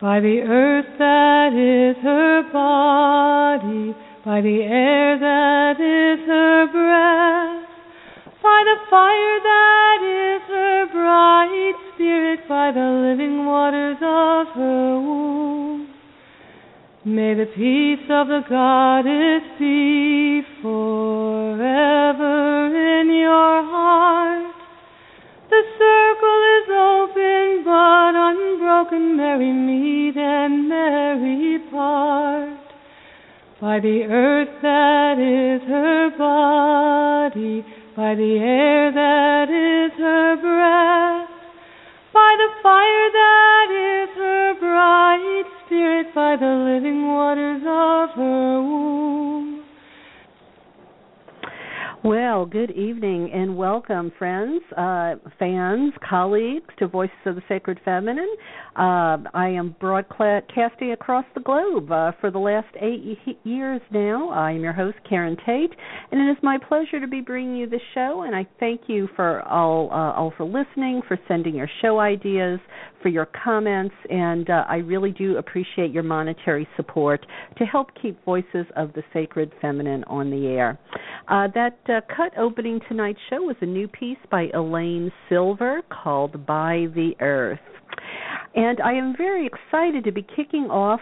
by the earth that is her body, by the air that is her breath, by the fire that is her bright spirit, by the living waters of her womb. May the peace of the goddess be forever in your heart. The circle is open, but unbroken. Merry meet and merry part. By the earth that is her body, by the air that is her breath, by the fire that is her bright spirit, by the living waters of her womb. Well, good evening and welcome, friends, uh, fans, colleagues to Voices of the Sacred Feminine. Uh, I am broadcasting across the globe uh, for the last eight years now. I am your host, Karen Tate, and it is my pleasure to be bringing you this show. And I thank you for all, uh, all for listening, for sending your show ideas, for your comments, and uh, I really do appreciate your monetary support to help keep Voices of the Sacred Feminine on the air. Uh, that uh, cut opening tonight's show was a new piece by Elaine Silver called By the Earth. And I am very excited to be kicking off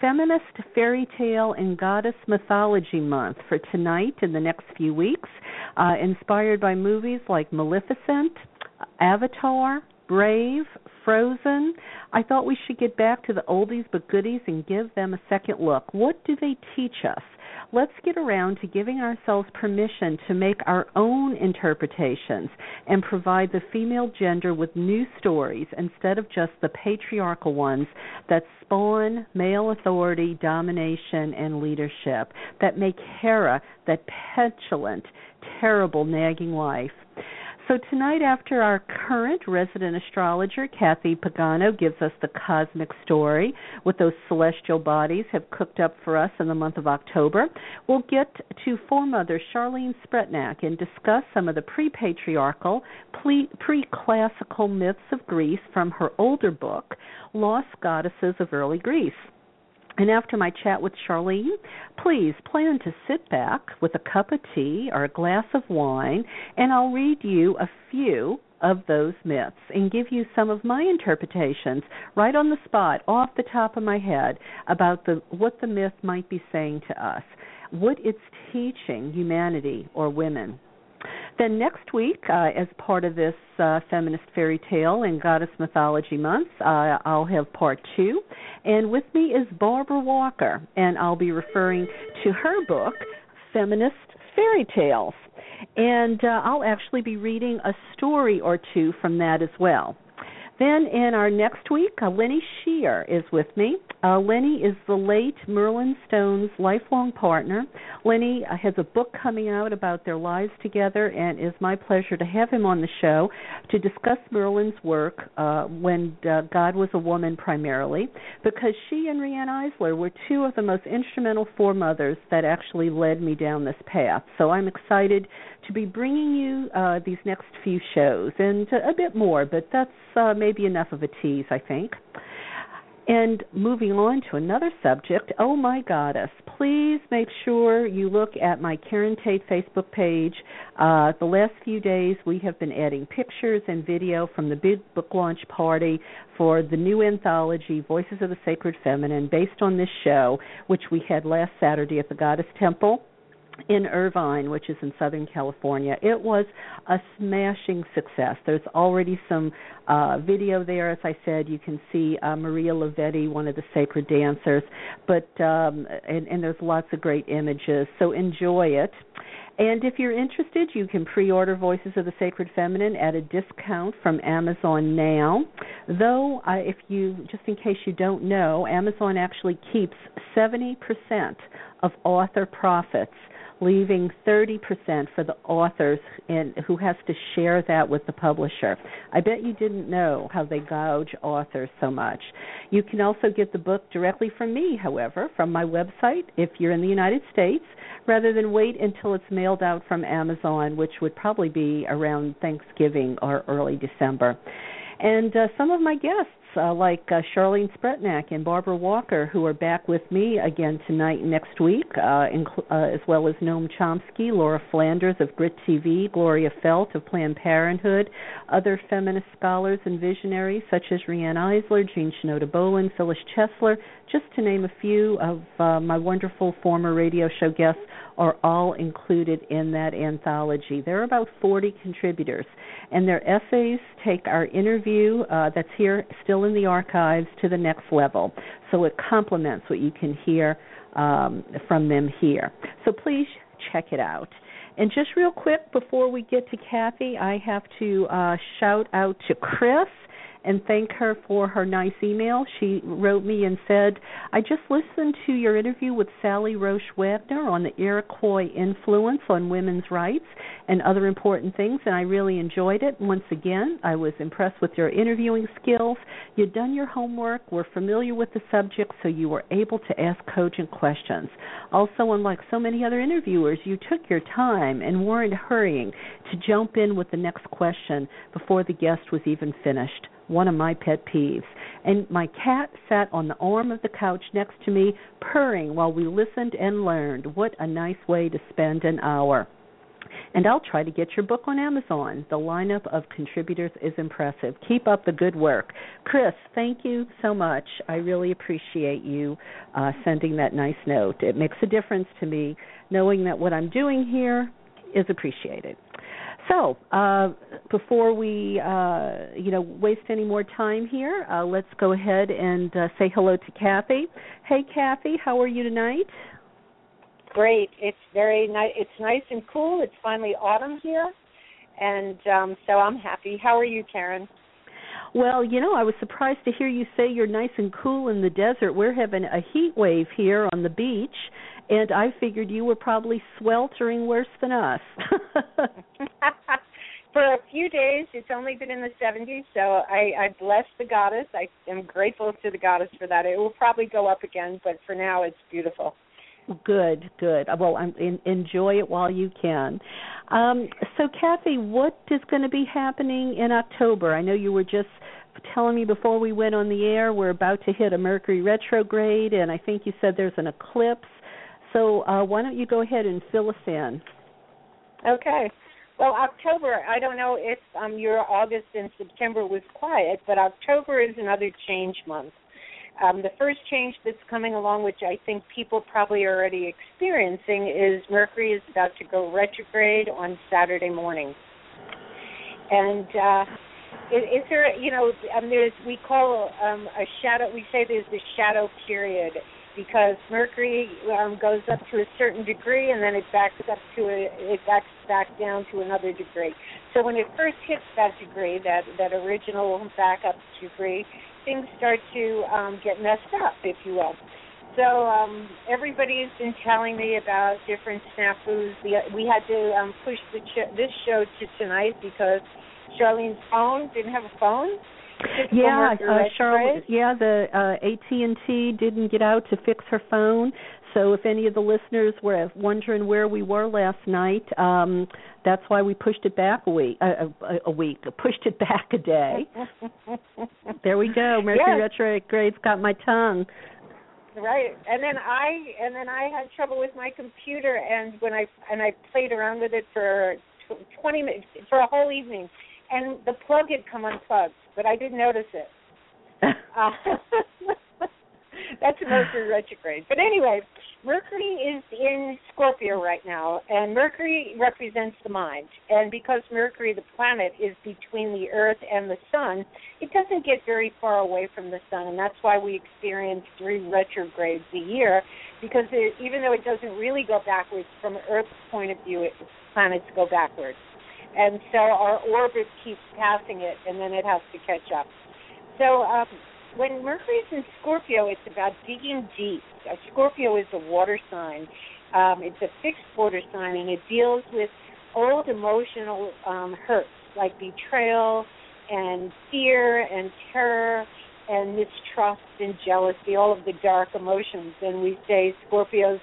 Feminist Fairy Tale and Goddess Mythology Month for tonight and the next few weeks, uh, inspired by movies like Maleficent, Avatar, Brave, Frozen. I thought we should get back to the oldies but goodies and give them a second look. What do they teach us? let's get around to giving ourselves permission to make our own interpretations and provide the female gender with new stories instead of just the patriarchal ones that spawn male authority, domination, and leadership, that make Hera that petulant, terrible, nagging wife. So tonight, after our current resident astrologer, Cathy Pagano, gives us the cosmic story, what those celestial bodies have cooked up for us in the month of October, we'll get to foremother Charlene Spretnak and discuss some of the pre-patriarchal, pre-classical myths of Greece from her older book, Lost Goddesses of Early Greece. And after my chat with Charlene, please plan to sit back with a cup of tea or a glass of wine, and I'll read you a few of those myths and give you some of my interpretations right on the spot, off the top of my head, about the what the myth might be saying to us, what it's teaching humanity or women. Then next week, uh, as part of this uh, feminist fairy tale and goddess mythology month, uh, I'll have part two. And with me is Barbara Walker, and I'll be referring to her book, Feminist Fairy Tales. And uh, I'll actually be reading a story or two from that as well. Then in our next week, uh, Lenny Schneir is with me. Uh, Lenny is the late Merlin Stone's lifelong partner. Lenny uh, has a book coming out about their lives together, and it's my pleasure to have him on the show to discuss Merlin's work uh, when uh, God was a woman primarily, because she and Riane Eisler were two of the most instrumental foremothers that actually led me down this path. So I'm excited to be bringing you uh, these next few shows and a bit more, but that's uh, maybe enough of a tease, I think. And moving on to another subject, oh my goddess, please make sure you look at my Karen Tate Facebook page. Uh, the last few days we have been adding pictures and video from the big book launch party for the new anthology, Voices of the Sacred Feminine, based on this show, which we had last Saturday at the Goddess Temple in Irvine, which is in Southern California. It was a smashing success. There's already some uh, video there, as I said. You can see uh, Maria Lavetti, one of the sacred dancers, but um, and, and there's lots of great images. So enjoy it. And if you're interested, you can pre order Voices of the Sacred Feminine at a discount from Amazon now. Though, uh, if you, just in case you don't know, Amazon actually keeps 70% of author profits leaving 30% for the authors and who has to share that with the publisher. I bet you didn't know how they gouge authors so much. You can also get the book directly from me, however, from my website if you're in the United States, rather than wait until it's mailed out from Amazon, which would probably be around Thanksgiving or early December. And uh, some of my guests uh, like uh, Charlene Spretnak and Barbara Walker, who are back with me again tonight and next week, uh, inc- uh, as well as Noam Chomsky, Laura Flanders of Grit TV, Gloria Feldt of Planned Parenthood, other feminist scholars and visionaries such as Riane Eisler, Jean Shinoda Bolen, Phyllis Chesler, just to name a few of uh, my wonderful former radio show guests are all included in that anthology. There are about 40 contributors, and their essays take our interview uh, that's here still in the archives to the next level. So it complements what you can hear um, from them here. So please check it out. And just real quick before we get to Cathy, I have to uh, shout out to Chris and thank her for her nice email. She wrote me and said, I just listened to your interview with Sally Roesch Wagner on the Iroquois influence on women's rights and other important things, and I really enjoyed it. Once again, I was impressed with your interviewing skills. You'd done your homework, were familiar with the subject, so you were able to ask cogent questions. Also, unlike so many other interviewers, you took your time and weren't hurrying to jump in with the next question before the guest was even finished one of my pet peeves. And my cat sat on the arm of the couch next to me, purring while we listened and learned. What a nice way to spend an hour. And I'll try to get your book on Amazon. The lineup of contributors is impressive. Keep up the good work. Chris, thank you so much. I really appreciate you uh, sending that nice note. It makes a difference to me knowing that what I'm doing here is appreciated. So, uh, before we, uh, you know, waste any more time here, uh, let's go ahead and uh, say hello to Cathy. Hey, Cathy, how are you tonight? Great. It's very nice. It's nice and cool. It's finally autumn here, and um, so I'm happy. How are you, Karen? Well, you know, I was surprised to hear you say you're nice and cool in the desert. We're having a heat wave here on the beach, and I figured you were probably sweltering worse than us. for a few days, it's only been in the 70s, so I, I bless the goddess. I am grateful to the goddess for that. It will probably go up again, but for now, it's beautiful. Good, good. Well, I'm, in, enjoy it while you can. Um, so, Cathy, what is going to be happening in October? I know you were just telling me before we went on the air we're about to hit a Mercury retrograde, and I think you said there's an eclipse. So, uh, why don't you go ahead and fill us in? Okay. Well, October, I don't know if um, your August and September was quiet, but October is another change month. Um, the first change that's coming along, which I think people probably are already experiencing, is Mercury is about to go retrograde on Saturday morning. And uh, is, is there, you know, um, there's we call um, a shadow. We say there's the shadow period because Mercury um, goes up to a certain degree and then it backs up to a it backs back down to another degree. So when it first hits that degree, that that original back up degree, things start to um, get messed up, if you will. So um, everybody's been telling me about different snafus. We, we had to um, push the ch- this show to tonight because Charlene's phone didn't have a phone. Yeah, uh, Charlotte. Yeah, the uh, AT and T didn't get out to fix her phone. So if any of the listeners were wondering where we were last night, um, that's why we pushed it back a week. A, a, a week, pushed it back a day. there we go. Mercury yes. retrograde's got my tongue. Right, and then I and then I had trouble with my computer, and when I and I played around with it for twenty minutes for a whole evening, and the plug had come unplugged, but I didn't notice it. uh, that's a Mercury retrograde. But anyway, Mercury is in Scorpio right now, and Mercury represents the mind. And because Mercury, the planet, is between the Earth and the Sun, it doesn't get very far away from the Sun, and that's why we experience three retrogrades a year. Because it, even though it doesn't really go backwards from Earth's point of view, it, planets go backwards and so our orbit keeps passing it, and then it has to catch up. So um, when Mercury's in Scorpio, it's about digging deep. Uh, Scorpio is a water sign. Um, it's a fixed water sign, and it deals with old emotional um, hurts like betrayal and fear and terror and mistrust and jealousy, all of the dark emotions. And we say Scorpios,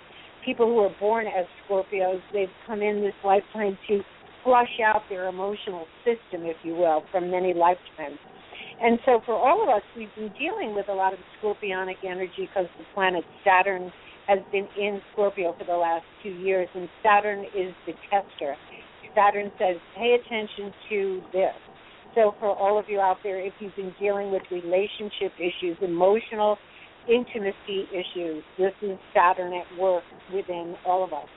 people who are born as Scorpios, they've come in this lifetime to flush out their emotional system, if you will, from many lifetimes. And so for all of us, we've been dealing with a lot of scorpionic energy because the planet Saturn has been in Scorpio for the last two years, and Saturn is the tester. Saturn says, pay attention to this. So for all of you out there, if you've been dealing with relationship issues, emotional intimacy issues, this is Saturn at work within all of us.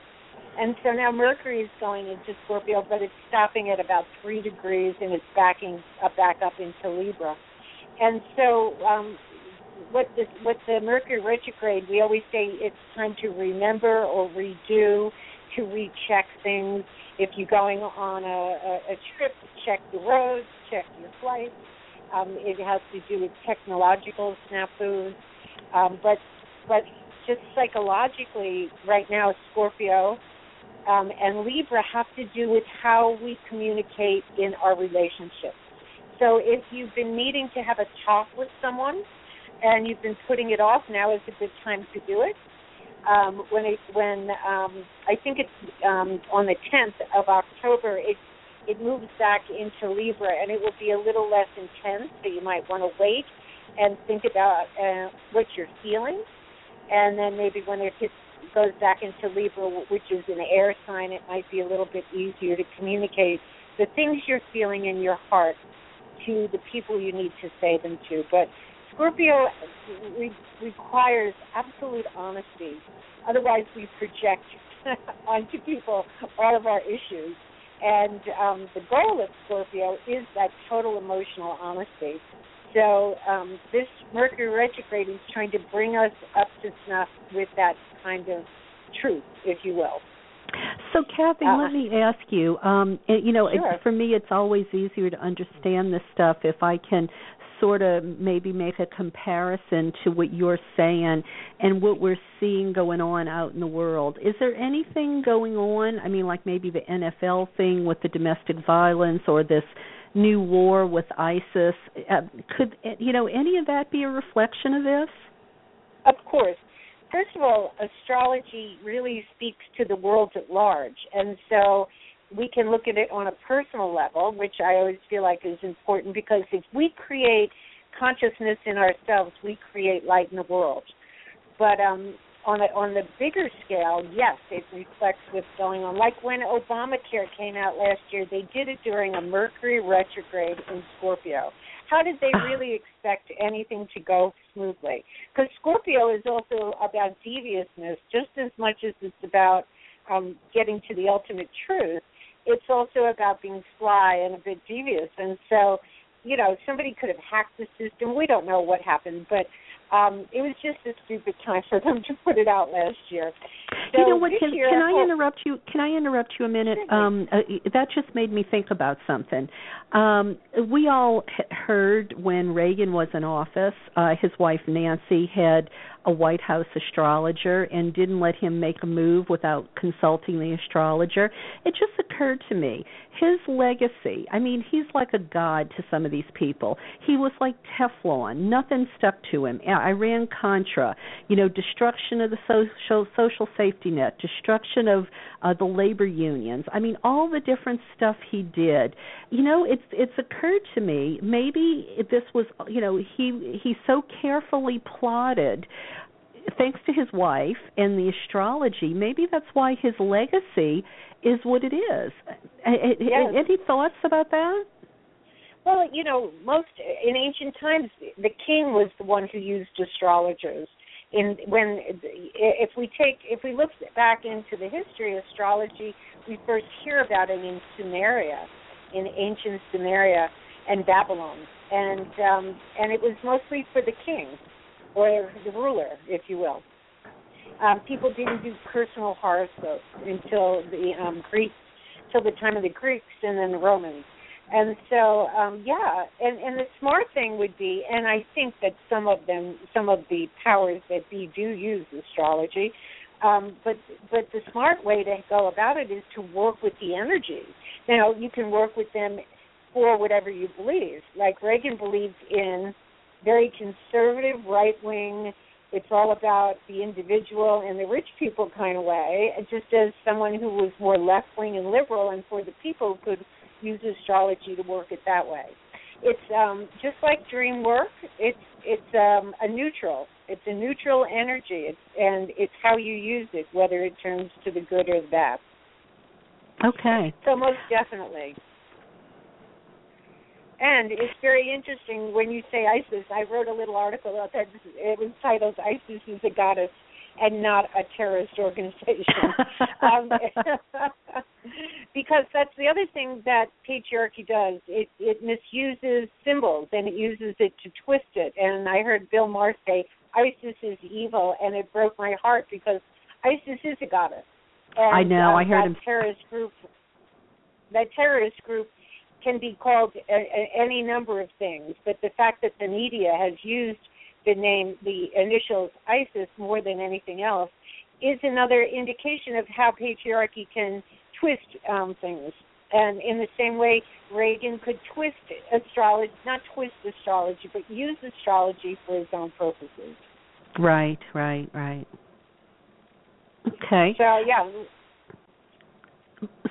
And so now Mercury is going into Scorpio, but it's stopping at about three degrees and it's backing up back up into Libra. And so um, what this what the Mercury retrograde, we always say it's time to remember or redo, to recheck things. If you're going on a, a, a trip, check the roads, check your flights. Um, it has to do with technological snafus, um, but but just psychologically, right now, Scorpio um, and Libra have to do with how we communicate in our relationships. So if you've been needing to have a talk with someone and you've been putting it off, now is a good time to do it. Um, when it, when um, I think it's um, on the 10th of October, it it moves back into Libra, and it will be a little less intense. So you might want to wait and think about uh, what you're feeling, and then maybe when it hits goes back into Libra, which is an air sign, it might be a little bit easier to communicate the things you're feeling in your heart to the people you need to say them to. But Scorpio re- requires absolute honesty. Otherwise, we project onto people all of our issues. And um, the goal of Scorpio is that total emotional honesty. So um, this Mercury retrograde is trying to bring us up to snuff with that kind of truth, if you will. So, Cathy, uh, let me ask you. Um, you know, sure. it, for me, it's always easier to understand this stuff if I can sort of maybe make a comparison to what you're saying and what we're seeing going on out in the world. Is there anything going on? I mean, like maybe the NFL thing with the domestic violence or this new war with ISIS. Uh, could you know any of that be a reflection of this? Of course. First of all, astrology really speaks to the world at large, and so we can look at it on a personal level, which I always feel like is important because if we create consciousness in ourselves, we create light in the world. But um, on a, on the bigger scale, yes, it reflects what's going on. Like when Obamacare came out last year, they did it during a Mercury retrograde in Scorpio. How did they really expect anything to go smoothly? Because Scorpio is also about deviousness just as much as it's about um, getting to the ultimate truth. It's also about being sly and a bit devious. And so, you know, somebody could have hacked the system. We don't know what happened, but um, it was just a stupid time for them to put it out last year. So you know what? Can, year, can I oh, interrupt you? Can I interrupt you a minute? Um, uh, that just made me think about something. Um, we all heard when Reagan was in office, uh, his wife Nancy had a White House astrologer and didn't let him make a move without consulting the astrologer. It just occurred to me his legacy. I mean, he's like a god to some of these people. He was like Teflon. Nothing stuck to him. Iran Contra, you know, destruction of the social social safety net, destruction of uh, the labor unions. I mean, all the different stuff he did. You know, it's it's occurred to me maybe this was you know he he so carefully plotted thanks to his wife and the astrology, maybe that's why his legacy is what it is. Yes. Any thoughts about that? Well, you know, most in ancient times, the king was the one who used astrologers. In when, if we take, if we look back into the history of astrology, we first hear about it in Sumeria, in ancient Sumeria and Babylon, and um, and it was mostly for the king or the ruler, if you will. Um, people didn't do personal horoscopes until the um, Greeks, till the time of the Greeks, and then the Romans. And so, um, yeah, and and the smart thing would be, and I think that some of them, some of the powers that be do use astrology, um, but but the smart way to go about it is to work with the energies. Now you can work with them for whatever you believe. Like Reagan believed in very conservative, right wing. It's all about the individual and the rich people kind of way. Just as someone who was more left wing and liberal, and for the people could use astrology to work it that way. it's um, just like dream work. It's it's um, a neutral. It's a neutral energy, it's, and it's how you use it, whether it turns to the good or the bad. Okay. So most definitely. And it's very interesting when you say Isis. I wrote a little article about that. It was titled "Isis is a Goddess and Not a Terrorist Organization," um, because that's the other thing that patriarchy does. It it misuses symbols and it uses it to twist it. And I heard Bill Maher say ISIS is evil, and it broke my heart because ISIS is a goddess. And, I know. Uh, I heard that him. Terrorist group. That terrorist group can be called a, a, any number of things, but the fact that the media has used the name, the initials ISIS more than anything else, is another indication of how patriarchy can twist um, things. And in the same way, Reagan could twist astrology, not twist astrology, but use astrology for his own purposes. Right, right, right. Okay. So yeah.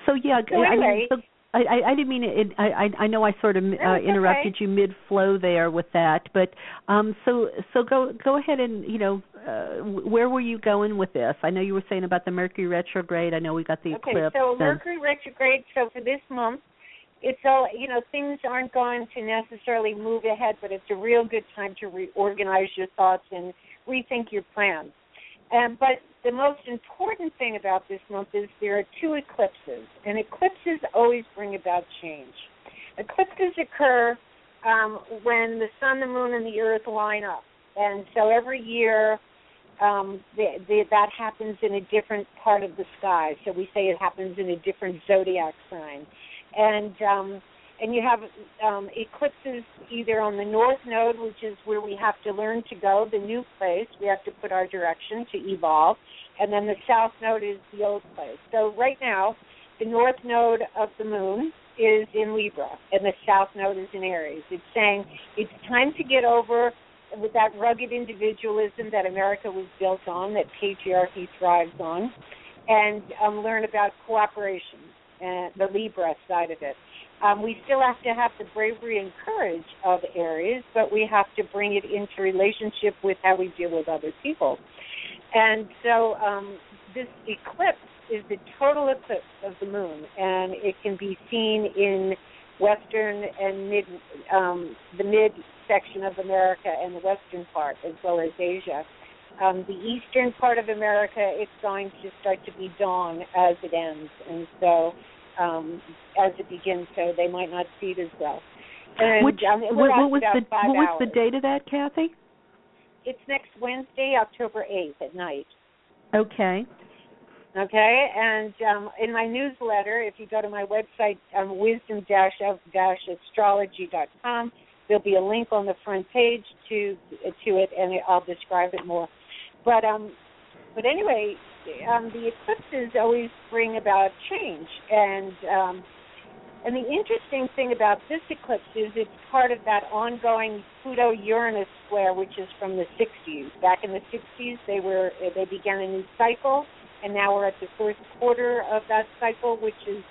So yeah, So I, mean, so I, I, I didn't mean it. I, I I know I sort of uh, interrupted okay. you mid flow there with that, but um, so so go go ahead and you know uh, where were you going with this? I know you were saying about the Mercury retrograde. I know we got the okay, eclipse. so and- Mercury retrograde. So for this month, it's all you know. Things aren't going to necessarily move ahead, but it's a real good time to reorganize your thoughts and rethink your plans. And but the most important thing about this month is there are two eclipses, and eclipses always bring about change. Eclipses occur um, when the sun, the moon, and the earth line up, and so every year um, the, the, that happens in a different part of the sky. So we say it happens in a different zodiac sign, and um, and you have um, eclipses either on the north node, which is where we have to learn to go, the new place. We have to put our direction to evolve, and then the south node is the old place. So right now, the north node of the moon is in Libra, and the south node is in Aries. It's saying it's time to get over with that rugged individualism that America was built on, that patriarchy thrives on, and um, learn about cooperation and the Libra side of it. Um, we still have to have the bravery and courage of Aries, but we have to bring it into relationship with how we deal with other people. And so um, this eclipse is the total eclipse of the moon, and it can be seen in western and mid um, the mid section of America and the western part, as well as Asia. Um, the eastern part of America, it's going to start to be dawn as it ends, and so um, as it begins, so they might not see it as well. And Which um, what, what was the what was the date of that, Cathy? It's next Wednesday, October eighth at night. Okay. Okay, and um, in my newsletter, if you go to my website, um, wisdom-of-astrology.com, there'll be a link on the front page to to it, and I'll describe it more. But um, but anyway, um, the eclipses always bring about change, and um, and the interesting thing about this eclipse is it's part of that ongoing Pluto-Uranus square, which is from the 60s. Back in the 60s, they were they began a new cycle, and now we're at the first quarter of that cycle, which is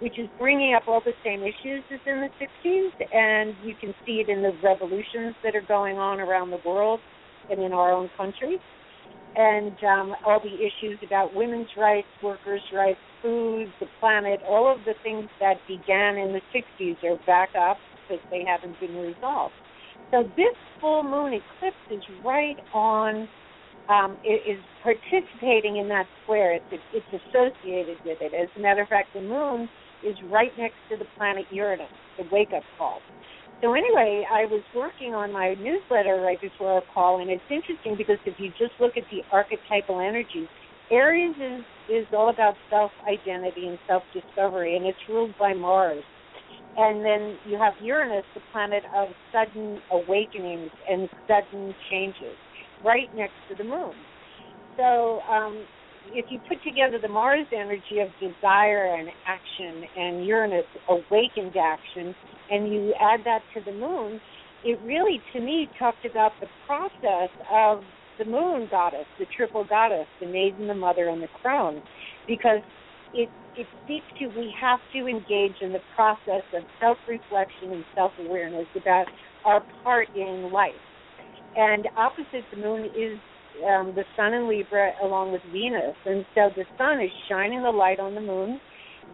which is bringing up all the same issues as in the 60s, and you can see it in the revolutions that are going on around the world and in our own country, and um, all the issues about women's rights, workers' rights, food, the planet, all of the things that began in the 60s are back up because they haven't been resolved. So this full moon eclipse is right on um, participating in that square. It's it's associated with it. As a matter of fact, the moon is right next to the planet Uranus, the wake up call. So anyway, I was working on my newsletter right before our call, and it's interesting because if you just look at the archetypal energies, Aries is is all about self identity and self discovery, and it's ruled by Mars. And then you have Uranus, the planet of sudden awakenings and sudden changes, right next to the moon. So um, if you put together the Mars energy of desire and action and Uranus awakened action, and you add that to the moon, it really, to me, talked about the process of the moon goddess, the triple goddess, the maiden, the mother, and the crone. Because it it speaks to we have to engage in the process of self reflection and self awareness about our part in life. And opposite the moon is um, the sun in Libra along with Venus. And so the sun is shining the light on the moon,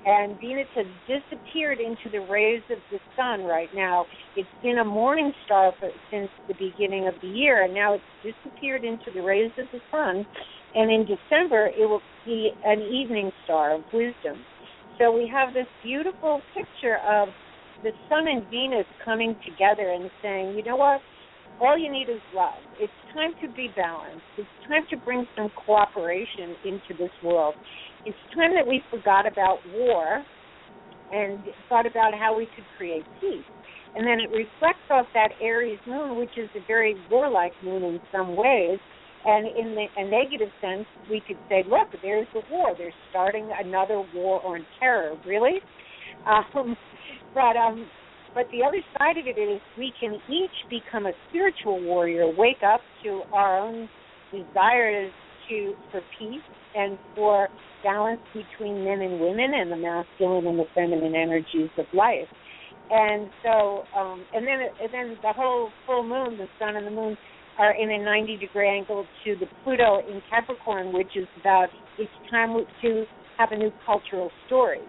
and Venus has disappeared into the rays of the sun right now. It's been a morning star for, since the beginning of the year, and now it's disappeared into the rays of the sun. And in December, it will be an evening star of wisdom. So we have this beautiful picture of the sun and Venus coming together and saying, you know what? All you need is love. It's time to be balanced. It's time to bring some cooperation into this world. It's time that we forgot about war and thought about how we could create peace. And then it reflects off that Aries moon, which is a very warlike moon in some ways. And in the, a negative sense, we could say, look, there's the war. They're starting another war on terror. Really? Um, but um, but the other side of it is we can each become a spiritual warrior, wake up to our own desires to for peace and for balance between men and women and the masculine and the feminine energies of life. And so, um, and then and then the whole full moon, the sun and the moon are in a 90 degree angle to the Pluto in Capricorn, which is about it's time to have a new cultural story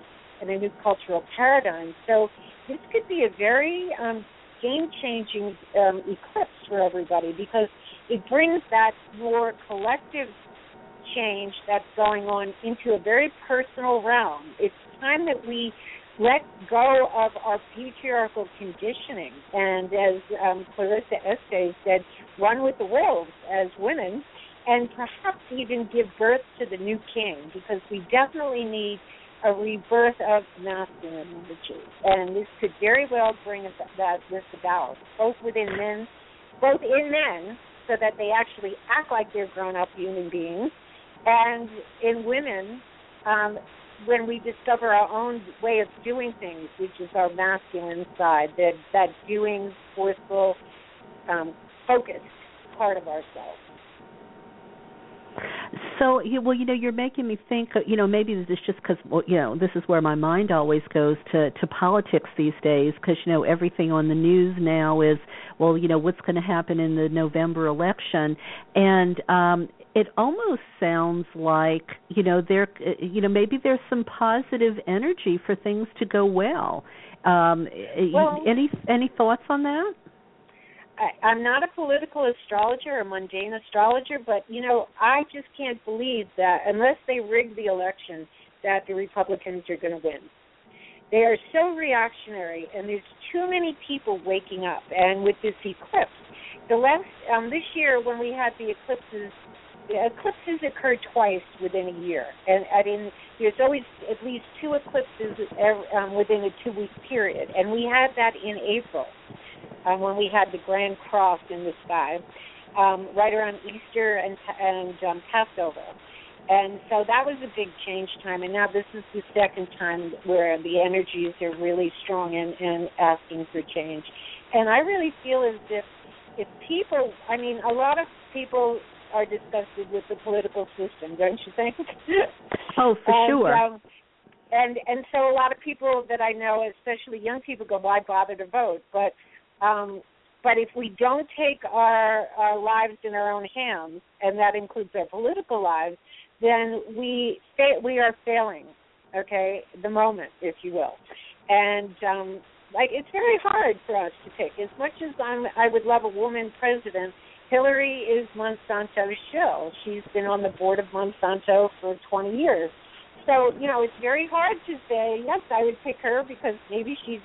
and a new cultural paradigm. So this could be a very um, game-changing um, eclipse for everybody because it brings that more collective change that's going on into a very personal realm. It's time that we let go of our patriarchal conditioning and, as um, Clarissa Estes said, run with the wolves as women, and perhaps even give birth to the new king because we definitely need a rebirth of masculine energy, and this could very well bring that this about, both within men, both in men, so that they actually act like they're grown-up human beings, and in women, um, when we discover our own way of doing things, which is our masculine side, that that doing, forceful, um, focused part of ourselves. So, well, you know, you're making me think. You know, maybe this is just because, well, you know, this is where my mind always goes to to politics these days. Because you know, everything on the news now is, well, you know, what's going to happen in the November election, and um it almost sounds like you know there you know maybe there's some positive energy for things to go well um well, any any thoughts on that I, I'm not a political astrologer or mundane astrologer, but you know, I just can't believe that unless they rig the election, that the Republicans are going to win. They are so reactionary, and there's too many people waking up. And with this eclipse, the last um, this year when we had the eclipses, the eclipses occurred twice within a year, and I mean, there's always at least two eclipses every, um, within a two-week period, and we had that in April um, when we had the Grand Cross in the sky, um, right around Easter and and um, Passover. And so that was a big change time, and now this is the second time where the energies are really strong and, and asking for change. And I really feel as if if people, I mean, a lot of people are disgusted with the political system, don't you think? oh, for and, sure. Um, and and so a lot of people that I know, especially young people, go, "Why bother to vote?" But um, but if we don't take our, our lives in our own hands, and that includes our political lives, then we fa- we are failing. Okay, the moment, if you will, and um, like it's very hard for us to pick. As much as I'm, I would love a woman president. Hillary is Monsanto's shill. She's been on the board of Monsanto for 20 years. So, you know, it's very hard to say, yes, I would pick her because maybe she's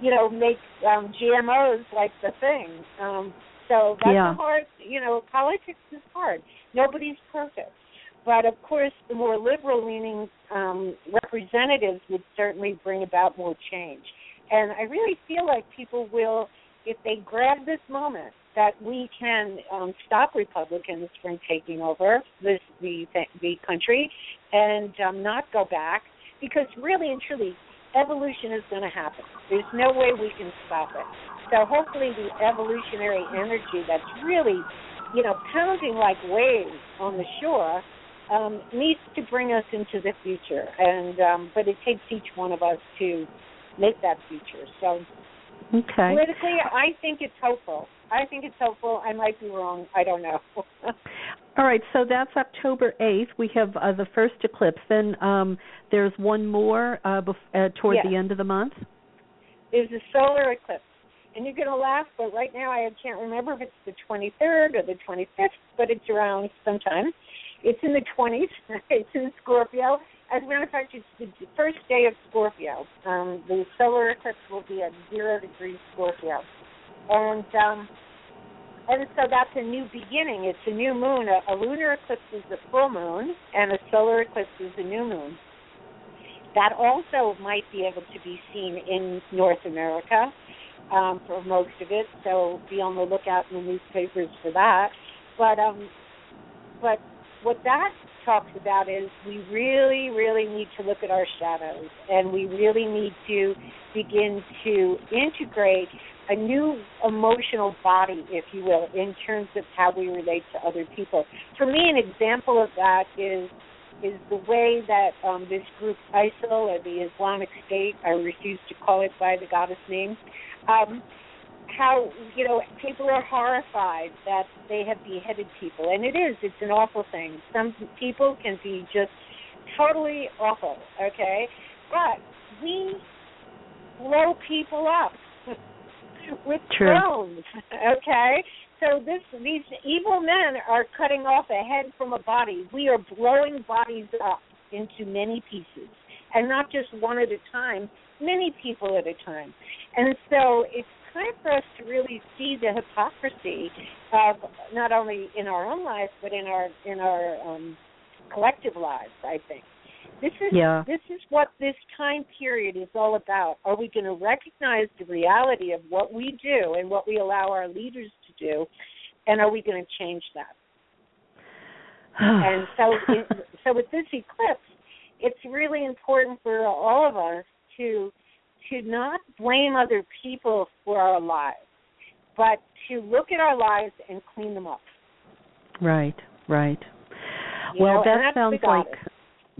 you know, make um, GMOs like the thing. Um, so that's yeah. hard. You know, politics is hard. Nobody's perfect, but of course, the more liberal-leaning um, representatives would certainly bring about more change. And I really feel like people will, if they grab this moment, that we can um, stop Republicans from taking over this the the country and um, not go back. Because really and truly, evolution is going to happen. There's no way we can stop it. So hopefully the evolutionary energy that's really, you know, pounding like waves on the shore um, needs to bring us into the future, and um, but it takes each one of us to make that future. So okay. politically, I think it's hopeful. I think it's helpful. I might be wrong. I don't know. All right, so that's October 8th. We have uh, the first eclipse. Then um, there's one more uh, bef- uh, toward Yes. the end of the month. There's a solar eclipse. And you're going to laugh, but right now I can't remember if it's the 23rd or the 25th, but it's around sometime. It's in the 20s. it's in Scorpio. As a matter of fact, it's the first day of Scorpio. Um, the solar eclipse will be at zero degrees Scorpio. And um, and so that's a new beginning. It's a new moon. A, a lunar eclipse is a full moon, and a solar eclipse is a new moon. That also might be able to be seen in North America um, for most of it. So be on the lookout in the newspapers for that. But um, but what that talks about is we really, really need to look at our shadows, and we really need to begin to integrate a new emotional body, if you will, in terms of how we relate to other people. For me, an example of that is is the way that um, this group ISIL or the Islamic State, I refuse to call it by the goddess name, um, how you know people are horrified that they have beheaded people, and it is it's an awful thing. Some people can be just totally awful, okay, but we blow people up with True. drones, okay. So this these evil men are cutting off a head from a body. We are blowing bodies up into many pieces, and not just one at a time, many people at a time. And so it's time for us to really see the hypocrisy of not only in our own lives but in our in our um, collective lives. I think this is Yeah. this is what this time period is all about. Are we going to recognize the reality of what we do and what we allow our leaders to do, and are we going to change that? and so it, so with this eclipse, it's really important for all of us to to not blame other people for our lives, but to look at our lives and clean them up. right, right. You well, know, that sounds like.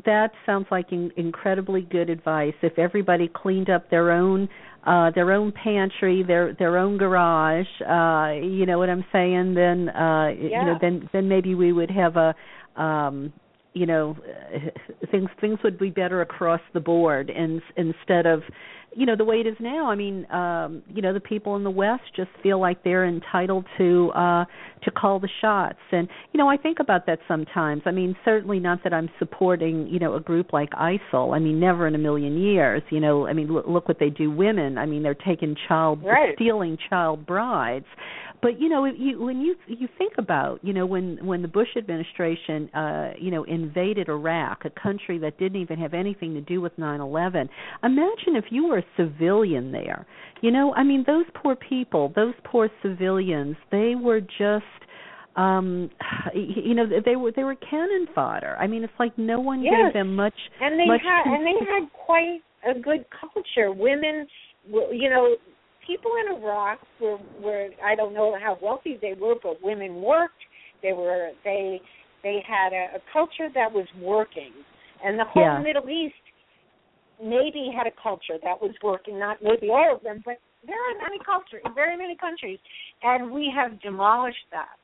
That sounds like in, incredibly good advice. If everybody cleaned up their own uh their own pantry, their their own garage, uh you know what I'm saying, then uh you know then then maybe we would have a um you know things things would be better across the board and instead of you know the way it is now i mean um you know the people in the west just feel like they're entitled to uh to call the shots. And you know i think about that sometimes. I mean certainly not that i'm supporting you know a group like isil. I mean never in a million years you know. I mean look, look what they do women. I mean they're taking child Right. stealing child brides. But you know if you when you you think about you know when when the bush administration uh you know invaded iraq a country that didn't even have anything to do with nine eleven imagine if you were a civilian there you know i mean those poor people those poor civilians they were just um you know they were they were cannon fodder i mean it's like no one Yes. gave them much and they much had and they had quite a good culture. Women, you know, people in Iraq were were I don't know how wealthy they were, but women worked. They were they they had a, a culture that was working, and the whole Yeah. Middle East maybe had a culture that was working. Not maybe all of them, but there are many cultures, very many countries, and we have demolished that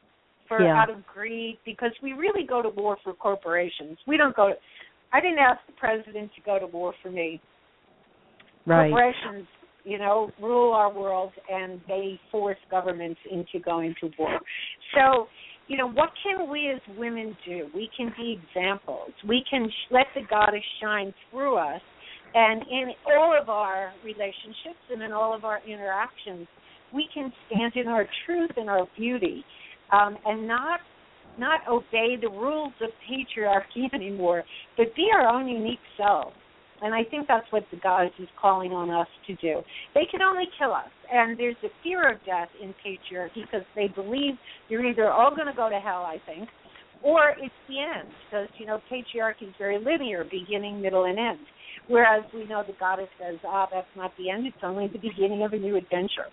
for Yeah. out of greed because we really go to war for corporations. We don't go. To, I didn't ask the president to go to war for me. right Corporations, you know, rule our world and they force governments into going to war. So, you know, what can we as women do? We can be examples. We can sh- let the goddess shine through us, and in all of our relationships and in all of our interactions, we can stand in our truth and our beauty, um, and not not obey the rules of patriarchy anymore, but be our own unique selves. And I think that's what the goddess is calling on us to do. They can only kill us, and there's a fear of death in patriarchy because they believe you're either all going to go to hell, I think, or it's the end. Because you know patriarchy is very linear, beginning, middle, and end. Whereas we know the goddess says, ah, that's not the end; it's only the beginning of a new adventure.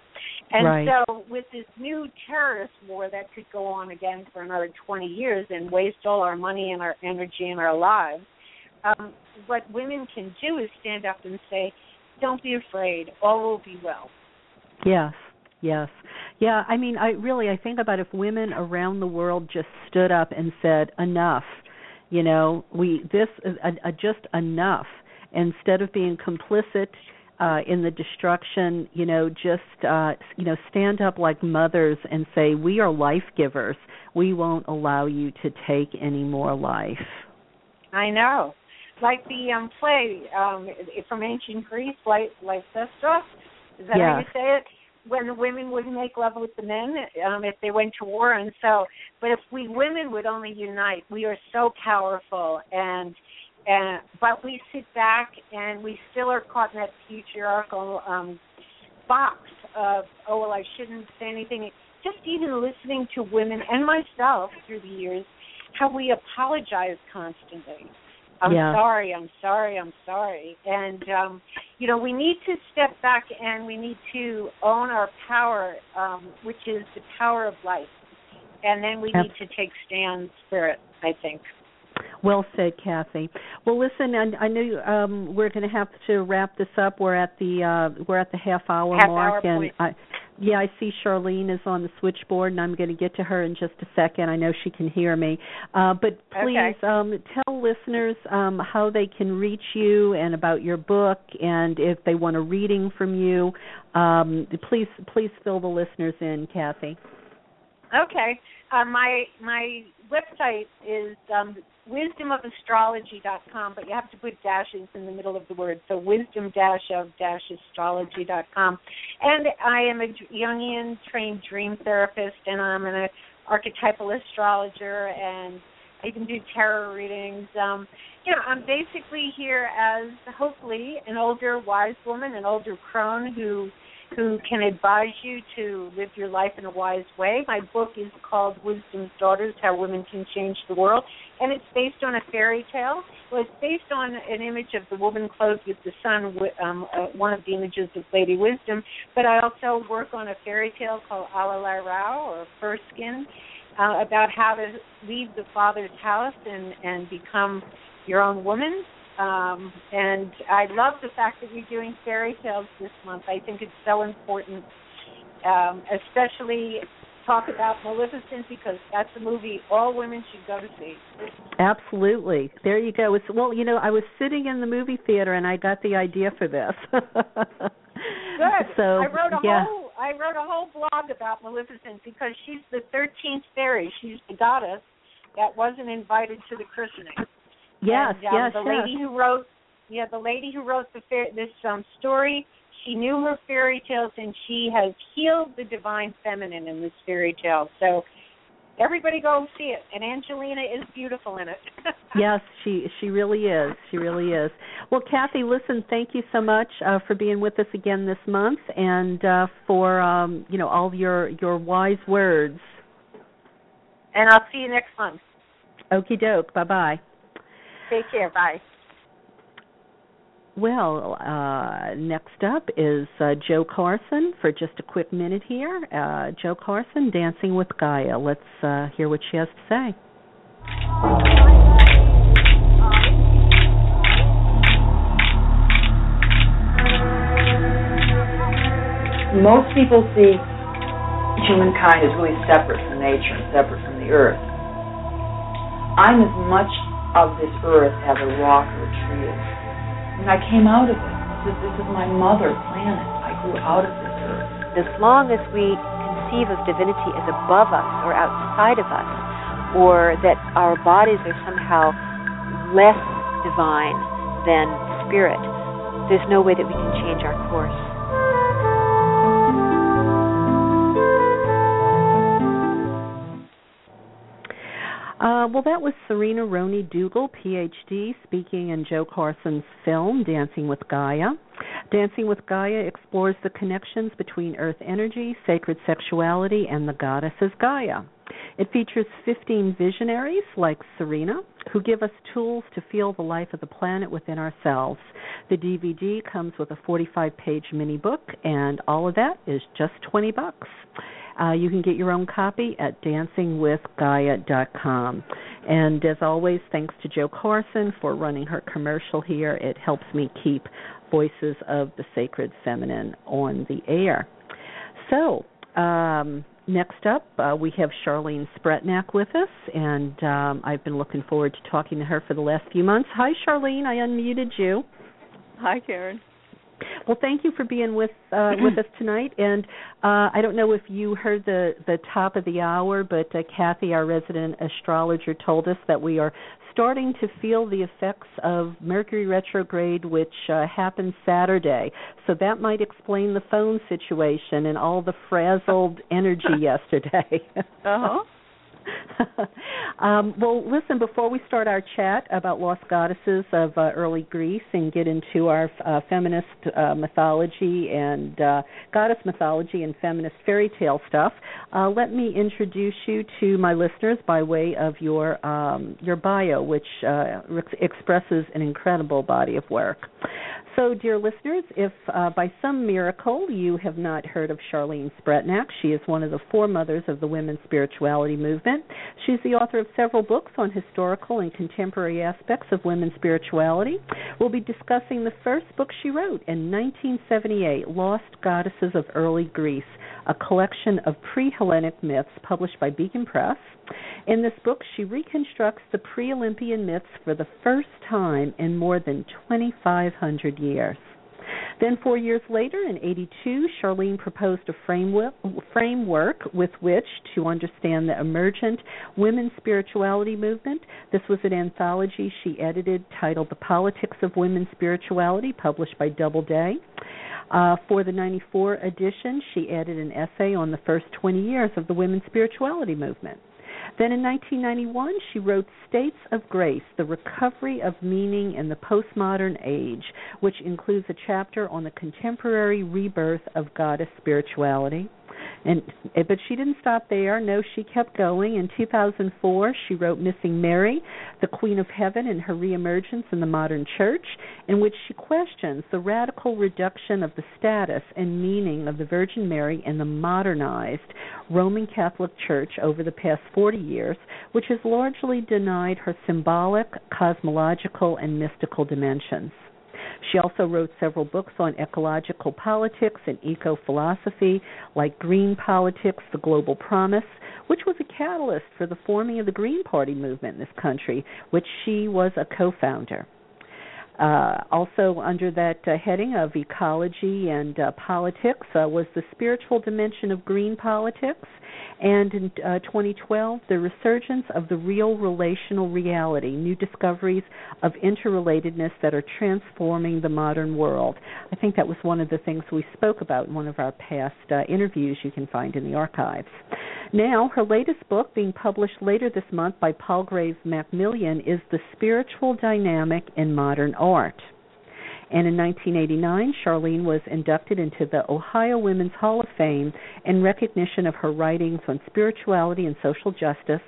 And Right. so, with this new terrorist war that could go on again for another 20 years and waste all our money and our energy and our lives, um, what women can do is stand up and say, "Don't be afraid. All will be well." Yes. Yes. Yeah, I mean, I really I think about if women around the world just stood up and said enough. You know, we this is a, a just enough instead of being complicit uh in the destruction, you know, just uh you know, stand up like mothers and say we are life givers. We won't allow you to take any more life. I know. Like the um play um from ancient Greece, like Lycestra. Is that how you say it? When the women would make love with the men um if they went to war and so but if we women would only unite, we are so powerful and and but we sit back and we still are caught in that patriarchal um box of oh well I shouldn't say anything just even listening to women and myself through the years how we apologize constantly. I'm Yeah. sorry, I'm sorry, I'm sorry. And um you know, we need to step back and we need to own our power, um, which is the power of life. And then we Ab- need to take stands for it, I think. Well said, Cathy. Well, listen, I, I know um, we're going to have to wrap this up. We're at the uh, we're at the half hour Half mark, hour and. I, yeah, I see Charlene is on the switchboard, and I'm going to get to her in just a second. I know she can hear me, uh, but please Okay. um, tell listeners um, how they can reach you and about your book, and if they want a reading from you. Um, please, please fill the listeners in, Cathy. Okay. Uh, my my website is um, wisdomofastrology.com, but you have to put dashes in the middle of the word. So wisdom dash of dash astrology.com. And I am a Jungian trained dream therapist, and I'm an archetypal astrologer, and I can do tarot readings. Um, you know, I'm basically here as hopefully an older wise woman, an older crone who who can advise you to live your life in a wise way. My book is called Wisdom's Daughters How Women Can Change the World, and it's based on a fairy tale. Well, it's based on an image of the woman clothed with the sun, um, uh, one of the images of Lady Wisdom, but I also work on a fairy tale called Allerleirauh or Fur Skin uh, about how to leave the father's house and, and become your own woman. Um, and I love the fact that you're doing fairy tales this month. I think it's so important, um, especially talk about Maleficent because that's a movie all women should go to see. Absolutely. There you go. It's, well, you know, I was sitting in the movie theater and I got the idea for this. Good. So I wrote a yeah. whole I wrote a whole blog about Maleficent because she's the thirteenth fairy. She's the goddess that wasn't invited to the christening. Yes, and, um, yes, the yes. lady who wrote yeah the lady who wrote the fair, this um story she knew her fairy tales and she has healed the divine feminine in this fairy tale so everybody go see it and angelina is beautiful in it yes, she she really is. She really is. Well, Cathy, listen, thank you so much uh, for being with us again this month and uh, for um, you know all your your wise words. and i'll see you next month Okie doke. Bye bye. Take care bye Well, uh, next up is uh, Joe Carson for just a quick minute here. Uh, Joe Carson, Dancing with Gaia. Let's uh, hear what she has to say. most people see humankind as really separate from nature and separate from the earth. I'm as much of this earth as a rock or a tree is. When I came out of it, this is, this is my mother planet. I grew out of this earth. as long as we conceive of divinity as above us or outside of us, or that our bodies are somehow less divine than spirit, there's no way that we can change our course. Uh, well, that was Serena Roney Dougal, PhD, speaking in Joe Carson's film, Dancing with Gaia. Dancing with Gaia explores the connections between earth energy, sacred sexuality, and the goddess as Gaia. It features 15 visionaries like Serena who give us tools to feel the life of the planet within ourselves. The DVD comes with a 45-page mini book and all of that is just 20 bucks. Uh, you can get your own copy at dancingwithgaia.com. And as always, thanks to Joe Carson for running her commercial here. It helps me keep Voices of the Sacred Feminine on the air. So, um, next up, uh, we have Charlene Spretnak with us, and um, I've been looking forward to talking to her for the last few months. Hi, Charlene. I unmuted you. Hi, Karen. Well, thank you for being with uh, with us tonight. And uh, I don't know if you heard the the top of the hour, but uh, Cathy, our resident astrologer, told us that we are starting to feel the effects of Mercury retrograde, which uh, happened Saturday. So that might explain the phone situation and all the frazzled energy yesterday. uh huh. um, well, listen, before we start our chat about lost goddesses of uh, early Greece and get into our uh, feminist uh, mythology and uh, goddess mythology and feminist fairy tale stuff, uh, let me introduce you to my listeners by way of your um, your bio, which uh, expresses an incredible body of work. So, dear listeners, if uh, by some miracle you have not heard of Charlene Spretnak, she is one of the foremothers of the women's spirituality movement. She's the author of several books on historical and contemporary aspects of women's spirituality. We'll be discussing the first book she wrote in 1978, Lost Goddesses of Early Greece, a collection of pre Hellenic myths published by Beacon Press. In this book, she reconstructs the pre Olympian myths for the first time in more than 2,500 years. Then, four years later, in 82, Charlene proposed a framework with which to understand the emergent women's spirituality movement. This was an anthology she edited titled The Politics of Women's Spirituality, published by Doubleday. Uh, for the 94 edition, she added an essay on the first 20 years of the women's spirituality movement. Then in 1991, she wrote States of Grace The Recovery of Meaning in the Postmodern Age, which includes a chapter on the contemporary rebirth of goddess spirituality. And eh, but she didn't stop there. No, she kept going. In 2004, she wrote Missing Mary, the Queen of Heaven and her reemergence in the modern church, in which she questions the radical reduction of the status and meaning of the Virgin Mary in the modernized Roman Catholic Church over the past 40 years, which has largely denied her symbolic, cosmological, and mystical dimensions. She also wrote several books on ecological politics and eco philosophy, like Green Politics, The Global Promise, which was a catalyst for the forming of the Green Party movement in this country, which she was a co founder. Uh, also, under that uh, heading of ecology and uh, politics, uh, was the spiritual dimension of green politics, and in uh, 2012, the resurgence of the real relational reality, new discoveries of interrelatedness that are transforming the modern world. I think that was one of the things we spoke about in one of our past uh, interviews you can find in the archives. Now, her latest book, being published later this month by Palgrave Macmillan, is The Spiritual Dynamic in Modern Art. And in 1989, Charlene was inducted into the Ohio Women's Hall of Fame in recognition of her writings on spirituality and social justice.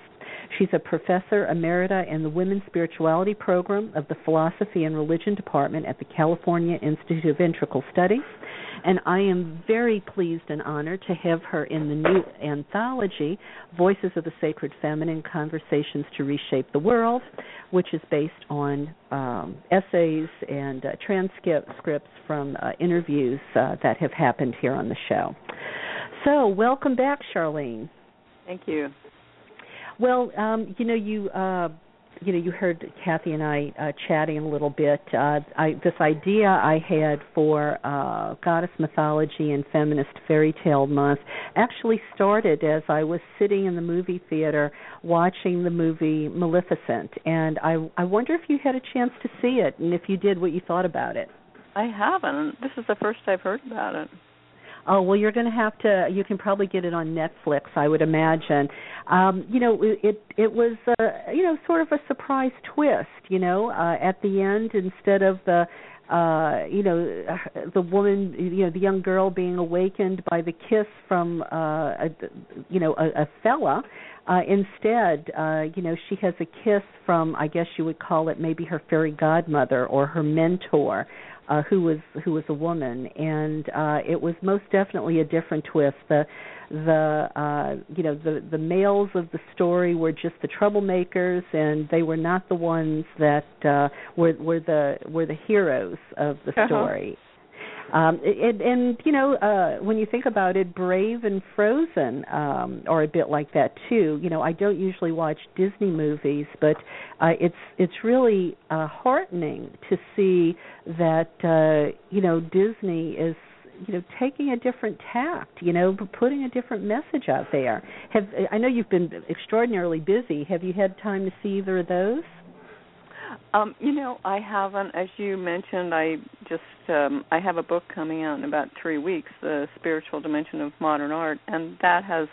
She's a professor emerita in the Women's Spirituality Program of the Philosophy and Religion Department at the California Institute of Integral Studies and I am very pleased and honored to have her in the new anthology, Voices of the Sacred Feminine Conversations to Reshape the World, which is based on um, essays and uh, transcripts from uh, interviews uh, that have happened here on the show. So, welcome back, Charlene. Thank you. Well, um, you know, you uh, you know, you heard Cathy and I uh, chatting a little bit. Uh, I, this idea I had for uh, goddess mythology and feminist fairy tale month actually started as I was sitting in the movie theater watching the movie Maleficent, and I, I wonder if you had a chance to see it, and if you did, what you thought about it. I haven't. This is the first I've heard about it. Oh well, you're going to have to. You can probably get it on Netflix, I would imagine. Um, you know, it it was uh, you know sort of a surprise twist. You know, uh, at the end, instead of the uh you know the woman you know the young girl being awakened by the kiss from uh a, you know a, a fella uh instead uh you know she has a kiss from i guess you would call it maybe her fairy godmother or her mentor uh who was who was a woman. And uh it was most definitely a different twist. The the uh you know the the males of the story were just the troublemakers and they were not the ones that uh were were the were the heroes of the Uh-huh. story um it, and you know uh when you think about it brave and frozen um are a bit like that too. You know i don't usually watch disney movies but uh it's it's really uh heartening to see that uh you know disney is you know taking a different tact you know putting a different message out there. Have i know you've been extraordinarily busy. Have you had time to see either of those Um, you know, I haven't. As you mentioned, I just um, I have a book coming out in about three weeks, the spiritual dimension of modern art, and that has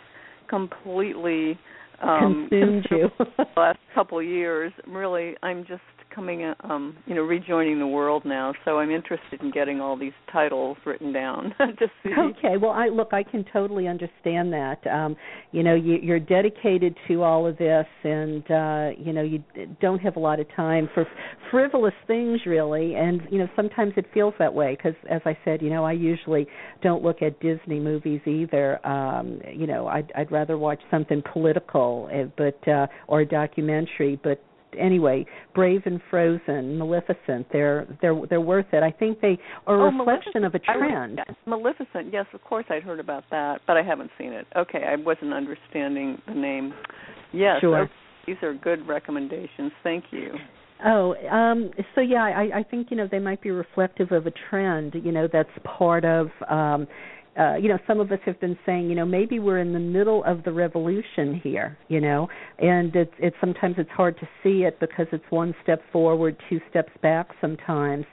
completely um, consumed you the last couple of years. Really, I'm just coming, um, you know, rejoining the world now. So I'm interested in getting all these titles written down to see. Okay, well, I look, I can totally understand that. Um, you know, you, you're dedicated to all of this, and uh, you know, you don't have a lot of time for frivolous things, really. And you know, sometimes it feels that way because, as I said, you know, I usually don't look at Disney movies either. Um, you know, I'd, I'd rather watch something political, uh, but uh, or a documentary, but anyway, Brave and Frozen, Maleficent, they're they're they're worth it. I think they are a Oh, reflection of a trend. yes, Maleficent. Yes, of course I'd heard about that, but I haven't seen it. Okay, I wasn't understanding the name. Yes, Sure. okay, these are good recommendations. Thank you. Oh, um so yeah, I I think you know they might be reflective of a trend, you know, that's part of um uh, you know, some of us have been saying, you know, maybe we're in the middle of the revolution here, you know, and it's it's sometimes it's hard to see it because it's one step forward, two steps back sometimes.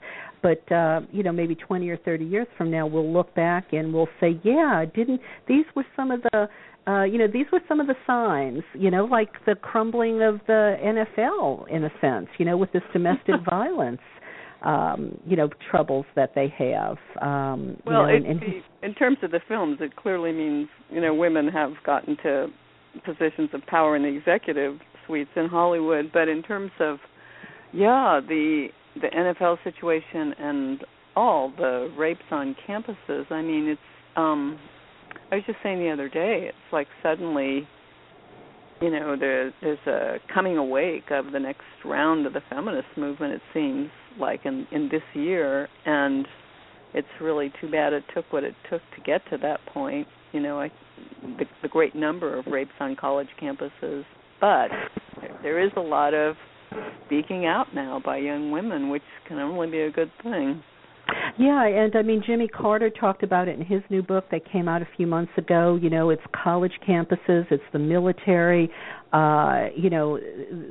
But uh, you know, maybe 20 or 30 years from now, we'll look back and we'll say, yeah, didn't these were some of the uh, you know, these were some of the signs, you know, like the crumbling of the NFL in a sense, you know, with this domestic violence, um, you know, troubles that they have. Um, Well, you know, it, and, and in terms of the films, it clearly means you know women have gotten to positions of power in the executive suites in Hollywood. But in terms of yeah, the the NFL situation and all the rapes on campuses, I mean, it's. um I was just saying the other day, it's like suddenly, you know, there, there's a coming awake of the next round of the feminist movement. It seems like in in this year, and it's really too bad it took what it took to get to that point. You know, I, the, the great number of rapes on college campuses, but there, there is a lot of speaking out now by young women, which can only be a good thing. Yeah, and I mean Jimmy Carter talked about it in his new book that came out a few months ago. You know, it's college campuses, it's the military. Uh, you know,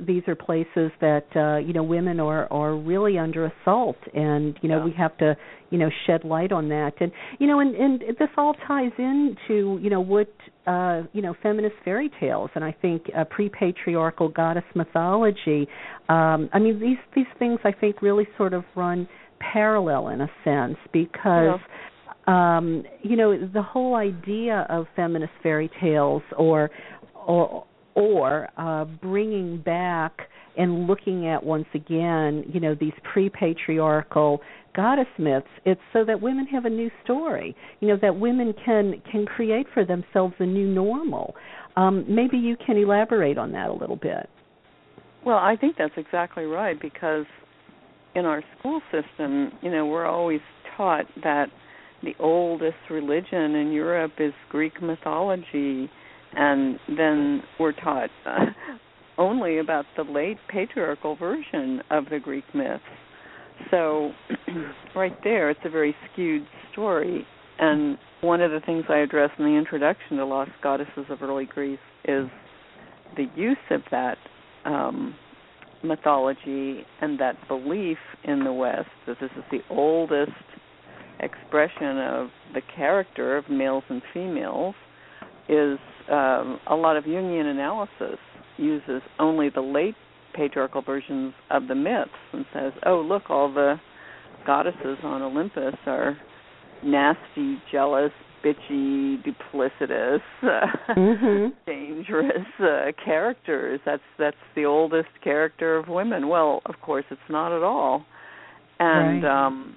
these are places that uh, you know women are are really under assault, and you know Yeah. we have to you know shed light on that. And you know, and and this all ties into you know what uh, you know feminist fairy tales, and I think uh, pre-patriarchal goddess mythology. Um, I mean, these these things I think really sort of run parallel in a sense because um you know the whole idea of feminist fairy tales or or or uh bringing back and looking at once again you know these pre-patriarchal goddess myths it's so that women have a new story you know that women can can create for themselves a new normal. Um maybe you can elaborate on that a little bit. Well, I think that's exactly right because in our school system, you know, we're always taught that the oldest religion in Europe is Greek mythology, and then we're taught uh, only about the late patriarchal version of the Greek myths. So, right there, it's a very skewed story. And one of the things I address in the introduction to Lost Goddesses of Early Greece is the use of that um, mythology and that belief in the West that this is the oldest expression of the character of males and females is um, a lot of Jungian analysis uses only the late patriarchal versions of the myths and says, oh, look, all the goddesses on Olympus are nasty, jealous, bitchy, duplicitous, mm-hmm. dangerous uh, characters. That's that's the oldest character of women. Well, of course, it's not at all. And right. um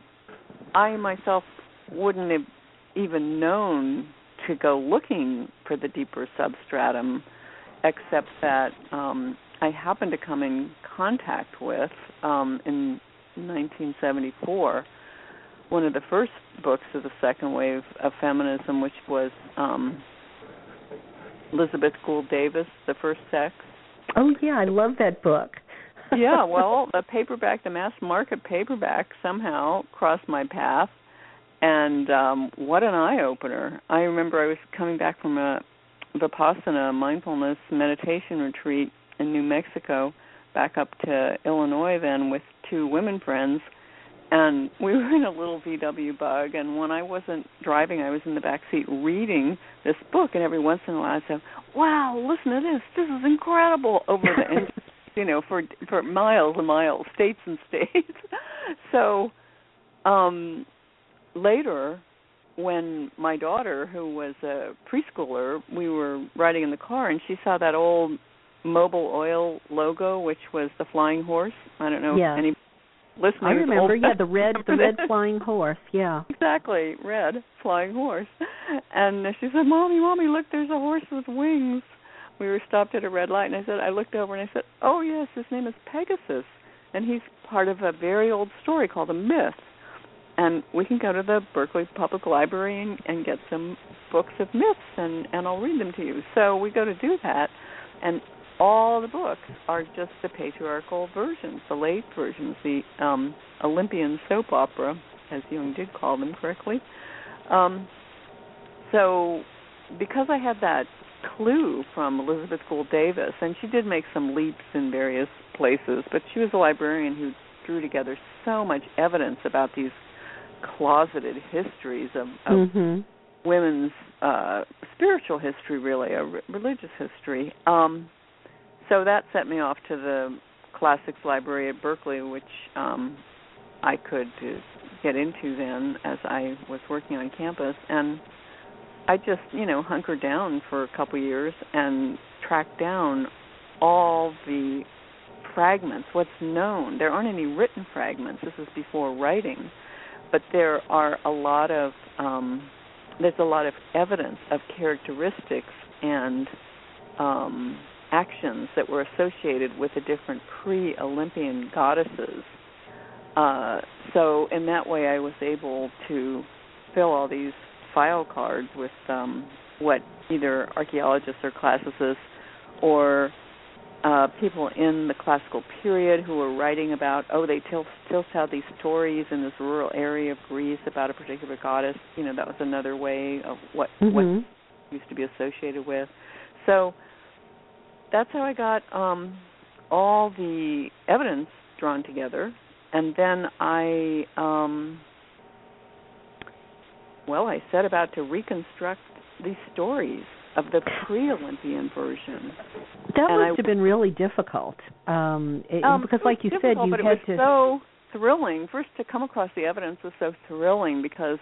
I myself wouldn't have even known to go looking for the deeper substratum, except that um I happened to come in contact with um in 1974 one of the first books of the second wave of feminism, which was um, Elizabeth Gould Davis, The First Sex. Oh yeah, I love that book. yeah, well, the paperback, the mass market paperback, somehow crossed my path, and um, what an eye opener! I remember I was coming back from a vipassana mindfulness meditation retreat in New Mexico, back up to Illinois then with two women friends and we were in a little VW bug and when I wasn't driving I was in the back seat reading this book and every once in a while I'd say, Wow, listen to this, this is incredible over the you know, for for miles and miles, states and states. so um later when my daughter, who was a preschooler, we were riding in the car and she saw that old Mobil oil logo which was the flying horse. I don't know yeah. if any listeners. I remember, yeah, the red, the red flying horse, yeah. Exactly, red flying horse. And she said, "Mommy, mommy, look, there's a horse with wings." We were stopped at a red light, and I said, I looked over and I said, "Oh yes, his name is Pegasus, and he's part of a very old story called a myth." And we can go to the Berkeley Public Library and, and get some books of myths, and and I'll read them to you. So we go to do that, and all the books are just the patriarchal versions, the late versions, the um, Olympian soap opera, as Jung did call them correctly. Um, so, because I had that clue from Elizabeth Gould Davis, and she did make some leaps in various places, but she was a librarian who drew together so much evidence about these closeted histories of, of mm-hmm. women's uh, spiritual history, really, a re- religious history. Um, so that sent me off to the classics library at Berkeley, which um, I could get into then as I was working on campus, and I just you know hunkered down for a couple years and tracked down all the fragments, what's known. There aren't any written fragments. This is before writing, but there are a lot of um, there's a lot of evidence of characteristics and um, actions that were associated with the different pre-Olympian goddesses. Uh, so in that way, I was able to fill all these file cards with um, what either archaeologists or classicists or uh, people in the classical period who were writing about, oh, they still still tell these stories in this rural area of Greece about a particular goddess. You know, that was another way of what mm-hmm. what used to be associated with. So that's how I got um, all the evidence drawn together, and then I, um, well, I set about to reconstruct these stories of the pre-Olympian version. That and must I, have been really difficult, um, it, um, because, like you said, you but had it was to. so thrilling. First, to come across the evidence was so thrilling because,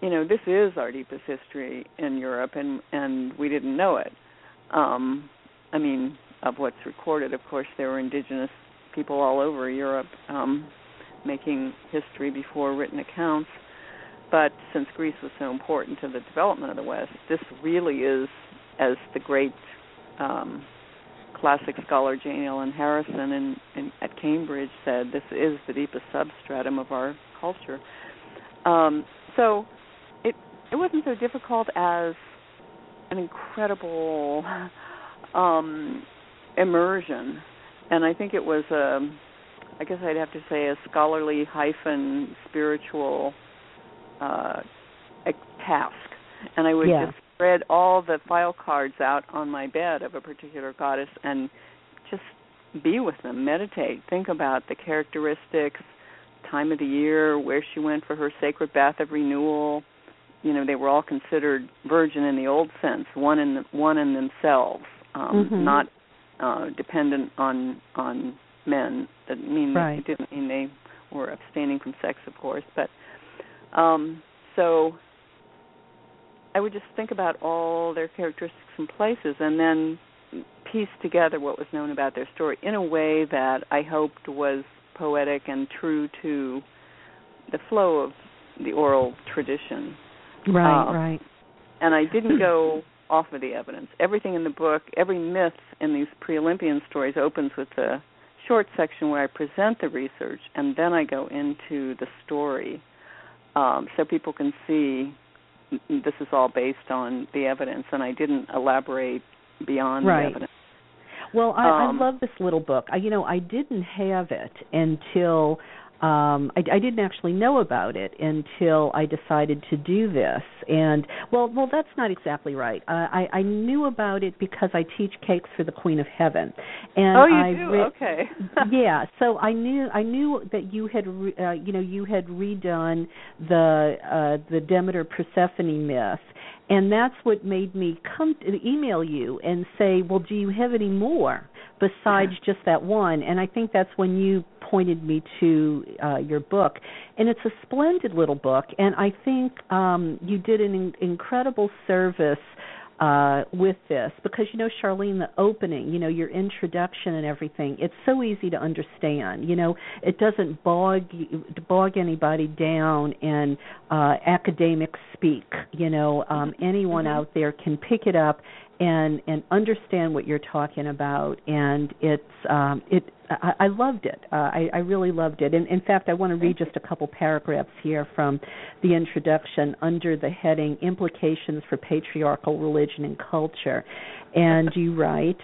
you know, this is our deepest history in Europe, and and we didn't know it. Um, I mean, of what's recorded, of course, there were indigenous people all over Europe um, making history before written accounts. But since Greece was so important to the development of the West, this really is, as the great um, classic scholar Jane Ellen Harrison in, in, at Cambridge said, this is the deepest substratum of our culture. Um, so it it wasn't so difficult as an incredible um, immersion, and I think it was a, um, guess I'd have to say a scholarly hyphen spiritual uh, task, and I would yeah. just spread all the file cards out on my bed of a particular goddess and just be with them, meditate, think about the characteristics, time of the year, where she went for her sacred bath of renewal. You know, they were all considered virgin in the old sense, one in the, one in themselves um, mm-hmm. not uh, dependent on on men. That mean right. it didn't mean they were abstaining from sex, of course. But um, so I would just think about all their characteristics and places, and then piece together what was known about their story in a way that I hoped was poetic and true to the flow of the oral tradition. Right, um, right. And I didn't go off of the evidence. Everything in the book, every myth in these pre-Olympian stories opens with a short section where I present the research, and then I go into the story, um, so people can see this is all based on the evidence, and I didn't elaborate beyond right. the evidence. Well, I, um, I love this little book. I, you know, I didn't have it until um I, I didn't actually know about it until I decided to do this. And well, well, that's not exactly right. Uh, I I knew about it because I teach cakes for the Queen of Heaven. And oh, you I do? Re- okay. yeah, so I knew I knew that you had re- uh, you know you had redone the uh the Demeter Persephone myth and that's what made me come to email you and say, "Well, do you have any more besides just that one?" And I think that's when you pointed me to uh, your book, and it's a splendid little book. And I think um, you did an in- incredible service uh, with this because you know Charlene the opening you know your introduction and everything it's so easy to understand you know it doesn't bog bog anybody down in uh, academic speak you know um, anyone mm-hmm. out there can pick it up and and understand what you're talking about and it's um it I, I loved it. Uh, I, I really loved it. And in fact, I want to read just a couple paragraphs here from the introduction under the heading "Implications for Patriarchal Religion and Culture." And you write,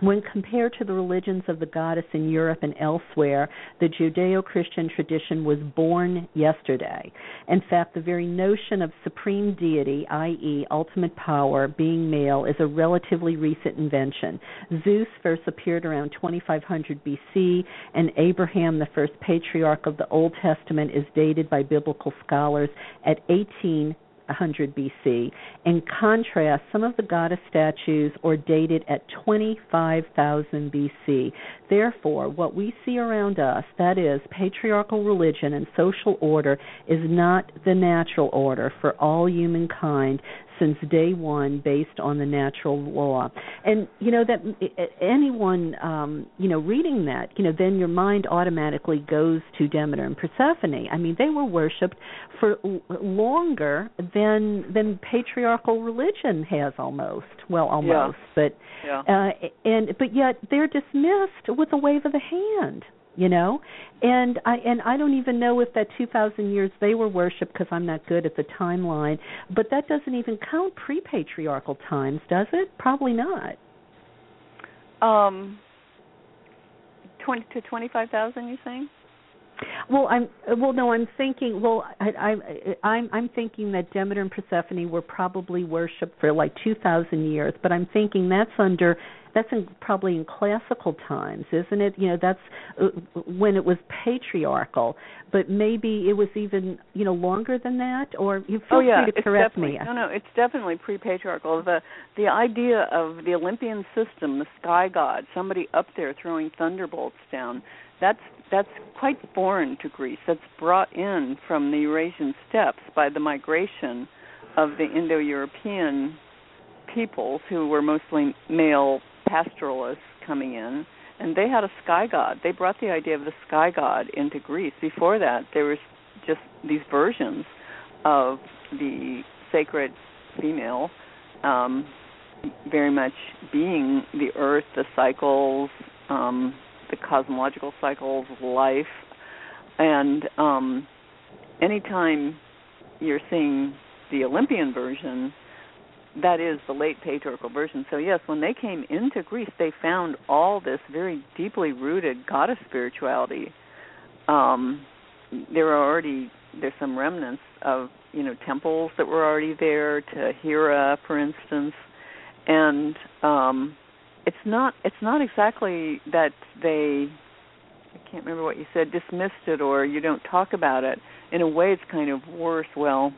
when compared to the religions of the goddess in Europe and elsewhere, the Judeo Christian tradition was born yesterday. In fact, the very notion of supreme deity, i.e., ultimate power, being male, is a relatively recent invention. Zeus first appeared around 2500 BC, and Abraham, the first patriarch of the Old Testament, is dated by biblical scholars at 18 100 BC. In contrast, some of the goddess statues are dated at 25,000 BC. Therefore, what we see around us, that is, patriarchal religion and social order, is not the natural order for all humankind since day one based on the natural law and you know that anyone um you know reading that you know then your mind automatically goes to demeter and persephone i mean they were worshipped for longer than than patriarchal religion has almost well almost yeah. but yeah. uh and but yet they're dismissed with a wave of the hand you know and i and i don't even know if that 2000 years they were worshipped because i'm not good at the timeline but that doesn't even count pre-patriarchal times does it probably not um 20 to 25,000 you saying well, I'm well. No, I'm thinking. Well, I, I, I'm I'm thinking that Demeter and Persephone were probably worshipped for like two thousand years, but I'm thinking that's under that's in, probably in classical times, isn't it? You know, that's uh, when it was patriarchal, but maybe it was even you know longer than that. Or you feel oh, yeah, free to correct me. No, no, it's definitely pre-patriarchal. The the idea of the Olympian system, the sky god, somebody up there throwing thunderbolts down. That's that's quite foreign to Greece. That's brought in from the Eurasian steppes by the migration of the Indo-European peoples who were mostly male pastoralists coming in, and they had a sky god. They brought the idea of the sky god into Greece. Before that, there was just these versions of the sacred female, um, very much being the earth, the cycles, um, the cosmological cycles life, and um, anytime you're seeing the Olympian version, that is the late patriarchal version. So yes, when they came into Greece, they found all this very deeply rooted goddess spirituality. Um, there were already there's some remnants of you know temples that were already there to Hera, for instance, and um, it's not it's not exactly that they I can't remember what you said dismissed it or you don't talk about it. In a way, it's kind of worse. Well,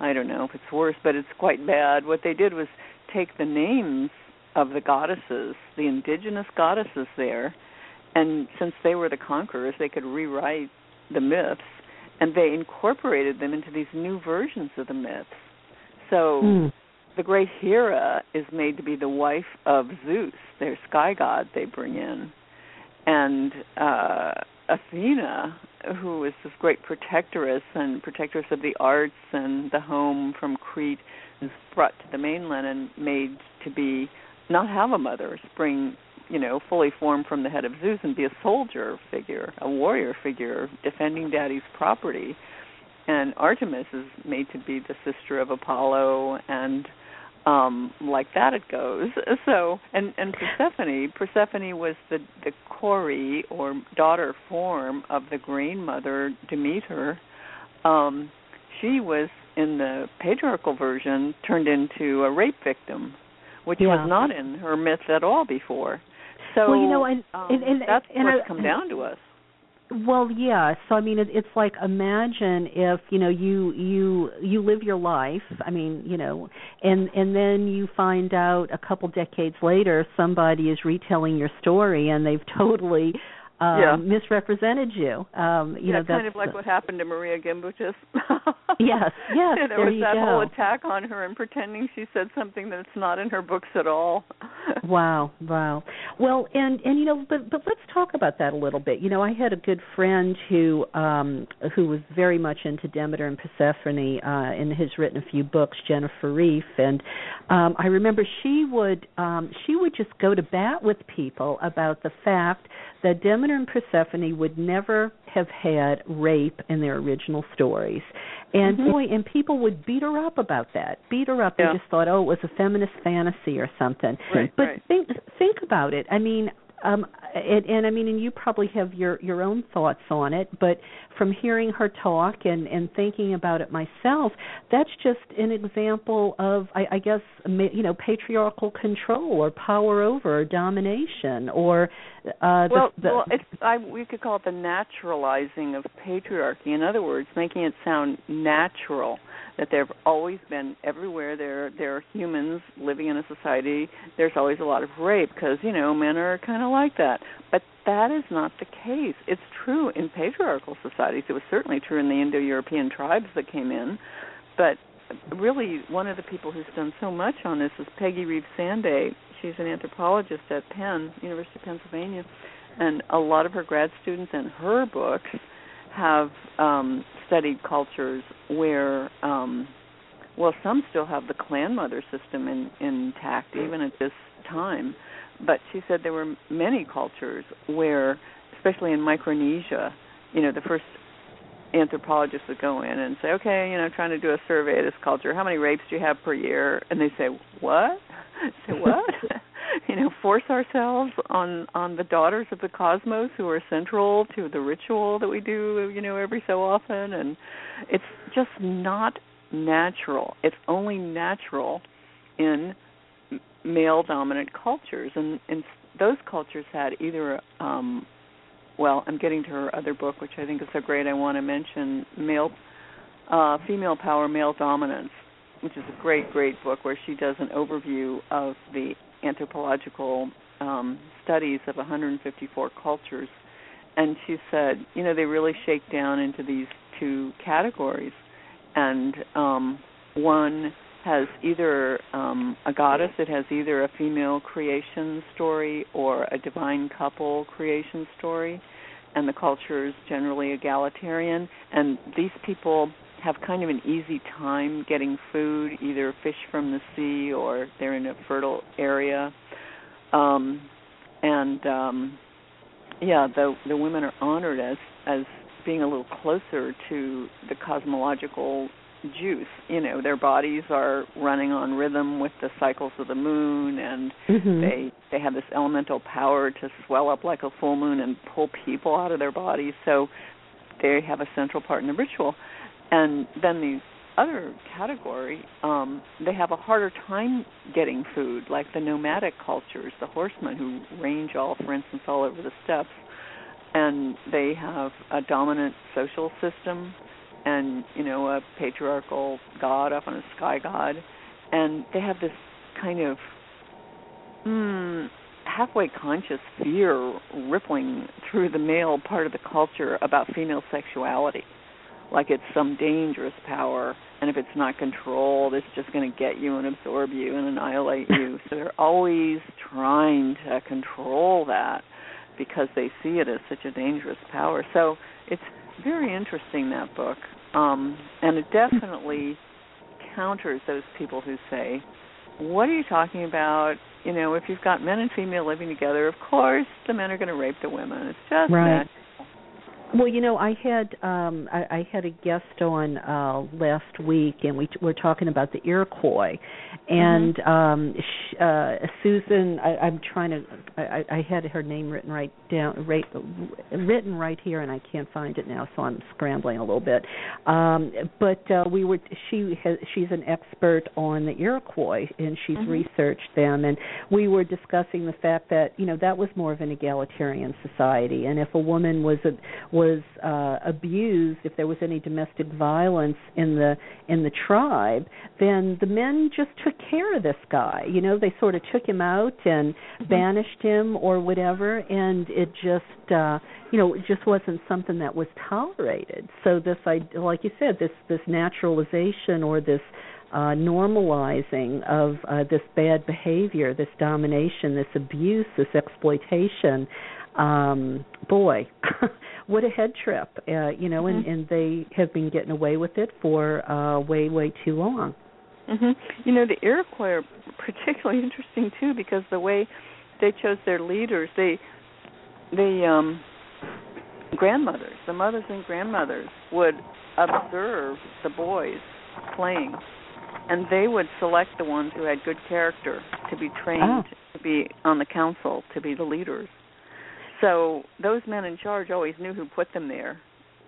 I don't know if it's worse, but it's quite bad. What they did was take the names of the goddesses, the indigenous goddesses there, and since they were the conquerors, they could rewrite the myths and they incorporated them into these new versions of the myths. So Mm. the great Hera is made to be the wife of Zeus, their sky god they bring in. And uh Athena, who is this great protectoress and protectoress of the arts and the home from Crete, is brought to the mainland and made to be not have a mother, spring, you know, fully formed from the head of Zeus and be a soldier figure, a warrior figure, defending daddy's property. And Artemis is made to be the sister of Apollo and um like that it goes. So and and persephone persephone was the the Kore or daughter form of the grandmother demeter. Um she was in the patriarchal version turned into a rape victim which Yeah. was not in her myth at all before. So Well, you know, and- um, and- and- that's and what's I- come down to us Well, yeah. So I mean, it, it's like imagine if you know you you you live your life. I mean, you know, and and then you find out a couple decades later somebody is retelling your story and they've totally um Yeah. misrepresented you. Um, you yeah, know, that's kind of like what happened to Marija Gimbutas. Yes, yes, there there was that go. whole attack on her and pretending she said something that's not in her books at all. Wow, wow. Well, and and you know, but but let's talk about that a little bit. You know, I had a good friend who um who was very much into Demeter and Persephone uh and has written a few books, Jennifer Reif, and um I remember she would um she would just go to bat with people about the fact that Demeter and Persephone would never have had rape in their original stories. And Mhm. boy, and people would beat her up about that. Beat her up. Yeah. They just thought, oh, it was a feminist fantasy or something. Right, but right. think think about it. I mean, um and, and I mean, and you probably have your your own thoughts on it. But from hearing her talk and and thinking about it myself, that's just an example of, I, I guess, you know, patriarchal control or power over or domination or uh, well, the, the well, it's I we could call it the naturalizing of patriarchy. In other words, making it sound natural that there've always been everywhere there there are humans living in a society. There's always a lot of rape because you know men are kind of like that. But that is not the case. It's true in patriarchal societies. It was certainly true in the Indo-European tribes that came in, but really one of the people who's done so much on this is Peggy Reeves Sanday. She's an anthropologist at Penn, University of Pennsylvania, and a lot of her grad students and her books have um studied cultures where um well some still have the clan mother system in intact even at this time. But she said there were many cultures where especially in Micronesia you know the first anthropologists would go in and say okay you know trying to do a survey of this culture how many rapes do you have per year? And they say what? Say what? You know force ourselves on on the daughters of the cosmos who are central to the ritual that we do you know every so often. And it's just not natural. It's only natural in male dominant cultures. And and those cultures had either um well i'm getting to her other book which i think is so great i want to mention male uh female power male dominance which is a great great book where she does an overview of the anthropological um, studies of 154 cultures, and she said, you know, they really shake down into these two categories, and um, one has either um, a goddess that has either a female creation story or a divine couple creation story, and the culture is generally egalitarian, and these people have kind of an easy time getting food, either fish from the sea or they're in a fertile area. Um and um yeah, the the women are honored as as being a little closer to the cosmological juice. You know, their bodies are running on rhythm with the cycles of the moon and Mhm. they they have this elemental power to swell up like a full moon and pull people out of their bodies. So they have a central part in the ritual and then the other category um they have a harder time getting food like the nomadic cultures the horsemen who range all for instance all over the steppes and they have a dominant social system and you know a patriarchal god often a sky god and they have this kind of hmm halfway conscious fear rippling through the male part of the culture about female sexuality. Like it's some dangerous power and if it's not controlled it's just going to get you and absorb you and annihilate you. So they're always trying to control that because they see it as such a dangerous power. So it's very interesting that book um and it definitely counters those people who say what are you talking about you know if you've got men and female living together of course the men are going to rape the women it's just right. Well, you know, I had um I, I had a guest on uh last week and we t- were talking about the Iroquois and mm-hmm. um sh- uh Susan I I'm trying to I I had her name written right down right written right here and I can't find it now so I'm scrambling a little bit. Um but uh we were she has she's an expert on the Iroquois and she's mm-hmm. researched them and we were discussing the fact that, you know, that was more of an egalitarian society and if a woman was a was uh, abused, if there was any domestic violence in the in the tribe, then the men just took care of this guy. You know, they sort of took him out and mm-hmm. banished him or whatever, and it just uh, you know it just wasn't something that was tolerated. So this, I like you said, this this naturalization or this uh, normalizing of uh, this bad behavior, this domination, this abuse, this exploitation. Um, boy, what a head trip, uh, you know, mm-hmm. and, and they have been getting away with it for uh, way, way too long. Mhm. You know, the Iroquois are particularly interesting too because the way they chose their leaders, they the um grandmothers, the mothers and grandmothers would observe the boys playing and they would select the ones who had good character to be trained oh. to be on the council, to be the leaders. So those men in charge always knew who put them there.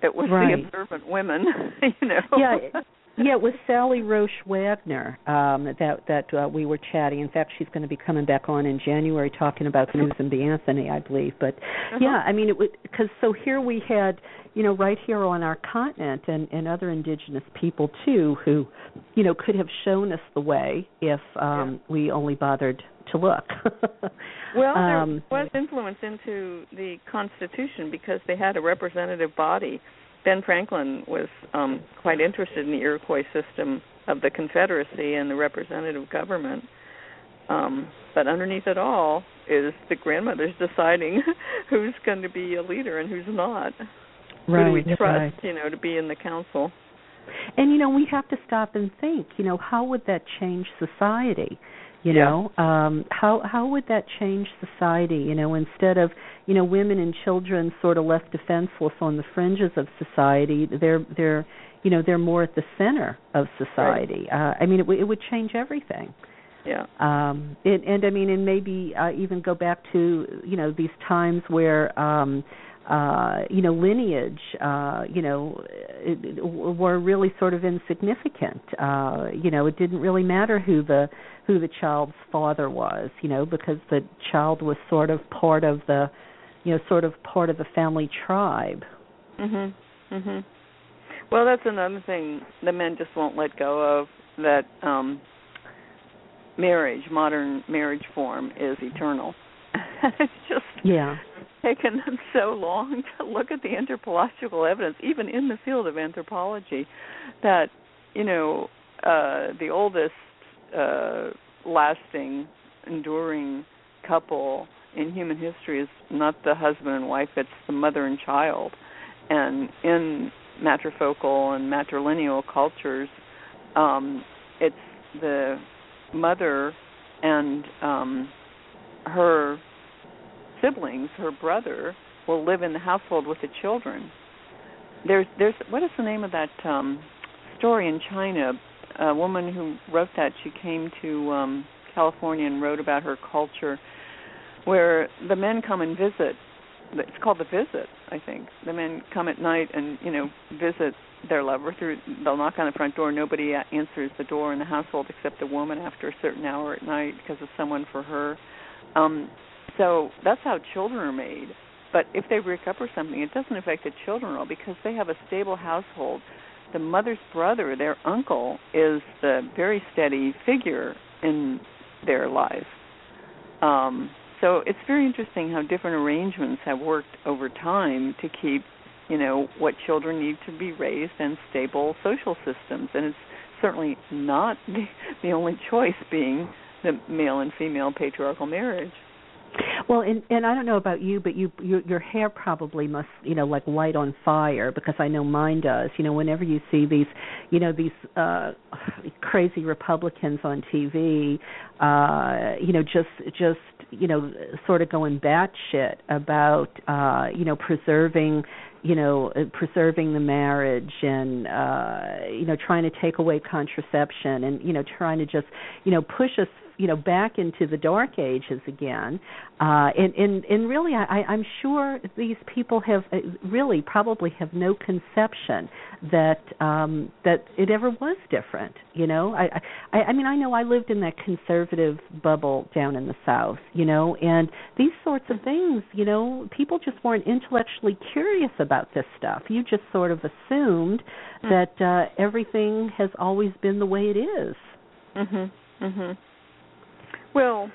It was right. the observant women, you know. Yeah, yeah, it was Sally Roesch Wagner um, that that uh, we were chatting. In fact, she's going to be coming back on in January talking about Susan B. Anthony, I believe. But uh-huh. yeah, I mean, it because so here we had, you know, right here on our continent and and other indigenous people too, who, you know, could have shown us the way if um, yeah. we only bothered to look. well, there um, was influence into the Constitution because they had a representative body. Ben Franklin was um, quite interested in the Iroquois system of the Confederacy and the representative government. Um, but underneath it all is the grandmothers deciding who's going to be a leader and who's not. Right, Who do we trust, right. you know, to be in the council? And you know, we have to stop and think. You know, how would that change society? you Yeah. know um how how would that change society you know instead of you know women and children sort of left defenseless on the fringes of society they're they're you know they're more at the center of society uh i mean it, w- it would change everything Yeah. um and, and i mean and maybe uh, even go back to you know these times where um uh you know lineage uh you know it, it, were really sort of insignificant uh you know it didn't really matter who the who the child's father was you know because the child was sort of part of the you know sort of part of the family tribe Mhm. Mhm. Well, that's another thing the men just won't let go of that um marriage, modern marriage form is eternal. it's just yeah taken them so long to look at the anthropological evidence, even in the field of anthropology, that you know uh, the oldest uh, lasting, enduring couple in human history is not the husband and wife; it's the mother and child. And in matrifocal and matrilineal cultures, um, it's the mother and um, her siblings, her brother, will live in the household with the children. There's there's what is the name of that um story in China? A woman who wrote that she came to um California and wrote about her culture where the men come and visit. It's called the visit, I think. The men come at night and, you know, visit their lover through they'll knock on the front door nobody answers the door in the household except the woman after a certain hour at night because of someone for her um so that's how children are made. But if they break up or something, it doesn't affect the children at all because they have a stable household. The mother's brother, their uncle, is the very steady figure in their life. Um, so it's very interesting how different arrangements have worked over time to keep, you know, what children need to be raised in stable social systems, and it's certainly not the, the only choice being the male and female patriarchal marriage. Well, and and I don't know about you, but you your, your hair probably must you know like light on fire because I know mine does. You know, whenever you see these, you know these uh crazy Republicans on TV, uh, you know just just you know sort of going batshit about uh, you know preserving you know uh, preserving the marriage and uh you know trying to take away contraception and you know trying to just you know push us you know back into the dark ages again. Uh and and and really i i'm sure these people have uh, really probably have no conception that um that it ever was different you know? I i i mean i know i lived in that conservative bubble down in the south you know? And these sorts of things you know people just weren't intellectually curious about this stuff. You just sort of assumed mm-hmm. that uh everything has always been the way it is. Mhm mhm well,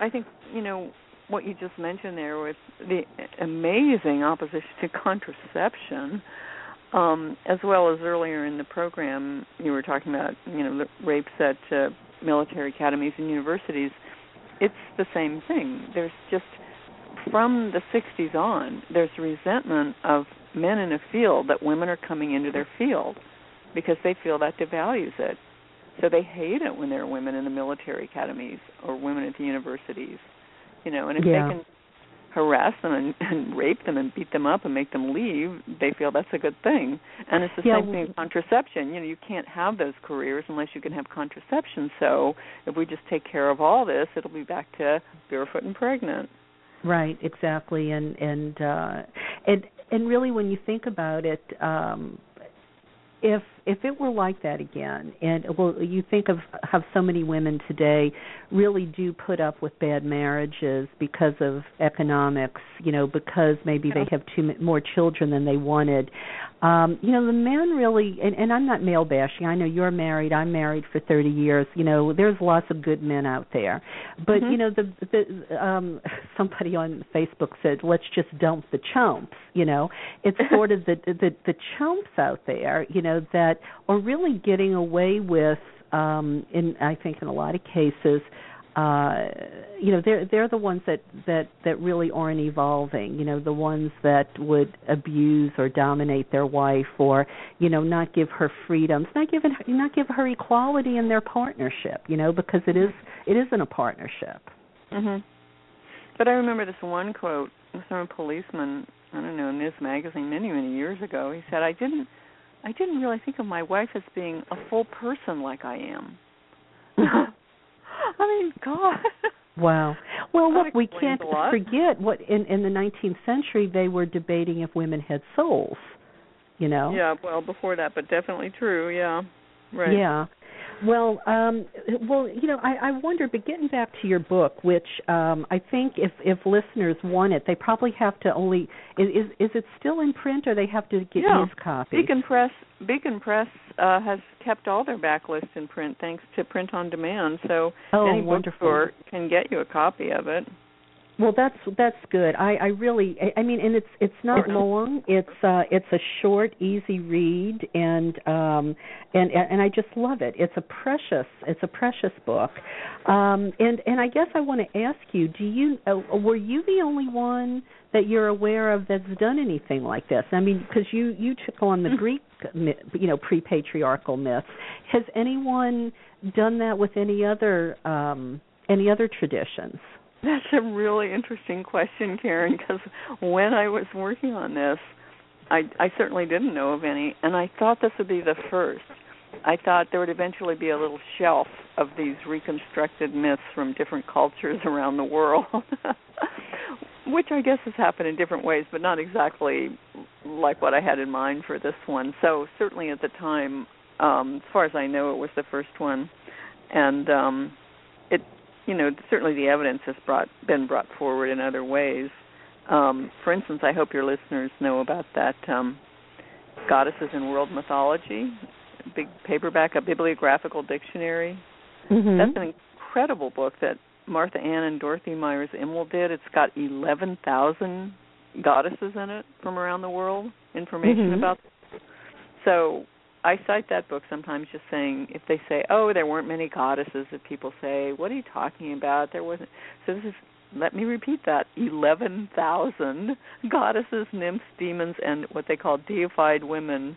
I think you know what you just mentioned there with the amazing opposition to contraception, um, as well as earlier in the program you were talking about, you know, rapes at uh, military academies and universities. It's the same thing. There's just from the 60s on, there's resentment of men in a field that women are coming into their field because they feel that devalues it. So they hate it when there are women in the military academies or women at the universities. You know, and if yeah. they can harass them and, and rape them and beat them up and make them leave, they feel that's a good thing. And it's the yeah. same thing with contraception. You know, you can't have those careers unless you can have contraception. So if we just take care of all this, it'll be back to barefoot and pregnant. Right, exactly. And and uh and and really when you think about it, um if if it were like that again and well you think of how so many women today really do put up with bad marriages because of economics you know because maybe they have too more children than they wanted um you know the men really and, and i'm not male bashing. I know you're married. I'm married for thirty years. You know there's lots of good men out there. But mm-hmm. you know the the um somebody on facebook said let's just dump the chumps you know? It's sort of the the the chumps out there you know that are really getting away with um in i think in a lot of cases uh you know they're they're the ones that that that really aren't evolving you know the ones that would abuse or dominate their wife or you know not give her freedoms not give her not give her equality in their partnership you know because it is it isn't a partnership. Mhm but i remember this one quote from a policeman i don't know in this magazine many many years ago. He said i didn't i didn't really think of my wife as being a full person like i am I mean, God. Wow. Well, that look, we can't forget what in in the 19th century they were debating if women had souls. You know. Yeah. Well, before that, but definitely true. Yeah. Right. Yeah. Well, um, well, you know, I, I wonder, but getting back to your book, which um, I think if if listeners want it, they probably have to only is is, is it still in print, or they have to get yeah. his copy? Beacon Press Beacon Press uh, has kept all their backlists in print thanks to print on demand. So oh, any wonderful. bookstore can get you a copy of it. Well, that's that's good. I I really I, I mean, and it's it's not long. It's uh it's a short, easy read, and um and and I just love it. It's a precious it's a precious book. Um and and I guess I want to ask you, do you uh, were you the only one that you're aware of that's done anything like this? I mean, because you you took on the Greek you know pre-patriarchal myths. Has anyone done that with any other um any other traditions? That's a really interesting question, Karen, because when I was working on this, I, I certainly didn't know of any, and I thought this would be the first. I thought there would eventually be a little shelf of these reconstructed myths from different cultures around the world, which I guess has happened in different ways, but not exactly like what I had in mind for this one. So certainly at the time, um, as far as I know, it was the first one, and um, it you know, certainly the evidence has brought been brought forward in other ways. Um, for instance, I hope your listeners know about that um, Goddesses in World Mythology, big paperback, a bibliographical dictionary. Mm-hmm. That's an incredible book that Martha Ann and Dorothy Myers Imel did. It's got eleven thousand goddesses in it from around the world. Information Mhm. about. So I cite that book sometimes, just saying if they say, "Oh, there weren't many goddesses," that people say, "What are you talking about? There wasn't." So this is. Let me repeat that: eleven thousand goddesses, nymphs, demons, and what they call deified women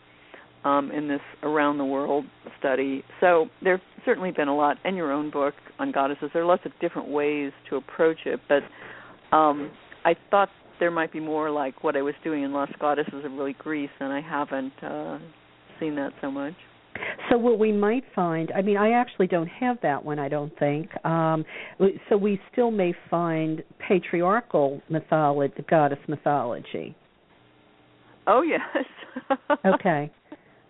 um, in this around the world study. So there's certainly been a lot, and your own book on goddesses. There are lots of different ways to approach it, but um, I thought there might be more like what I was doing in Lost Goddesses of Early Greece, and I haven't uh, seen that so much. So what we might find, I mean, I actually don't have that one. I don't think. Um, so we still may find patriarchal mythology, goddess mythology. Oh yes. Okay.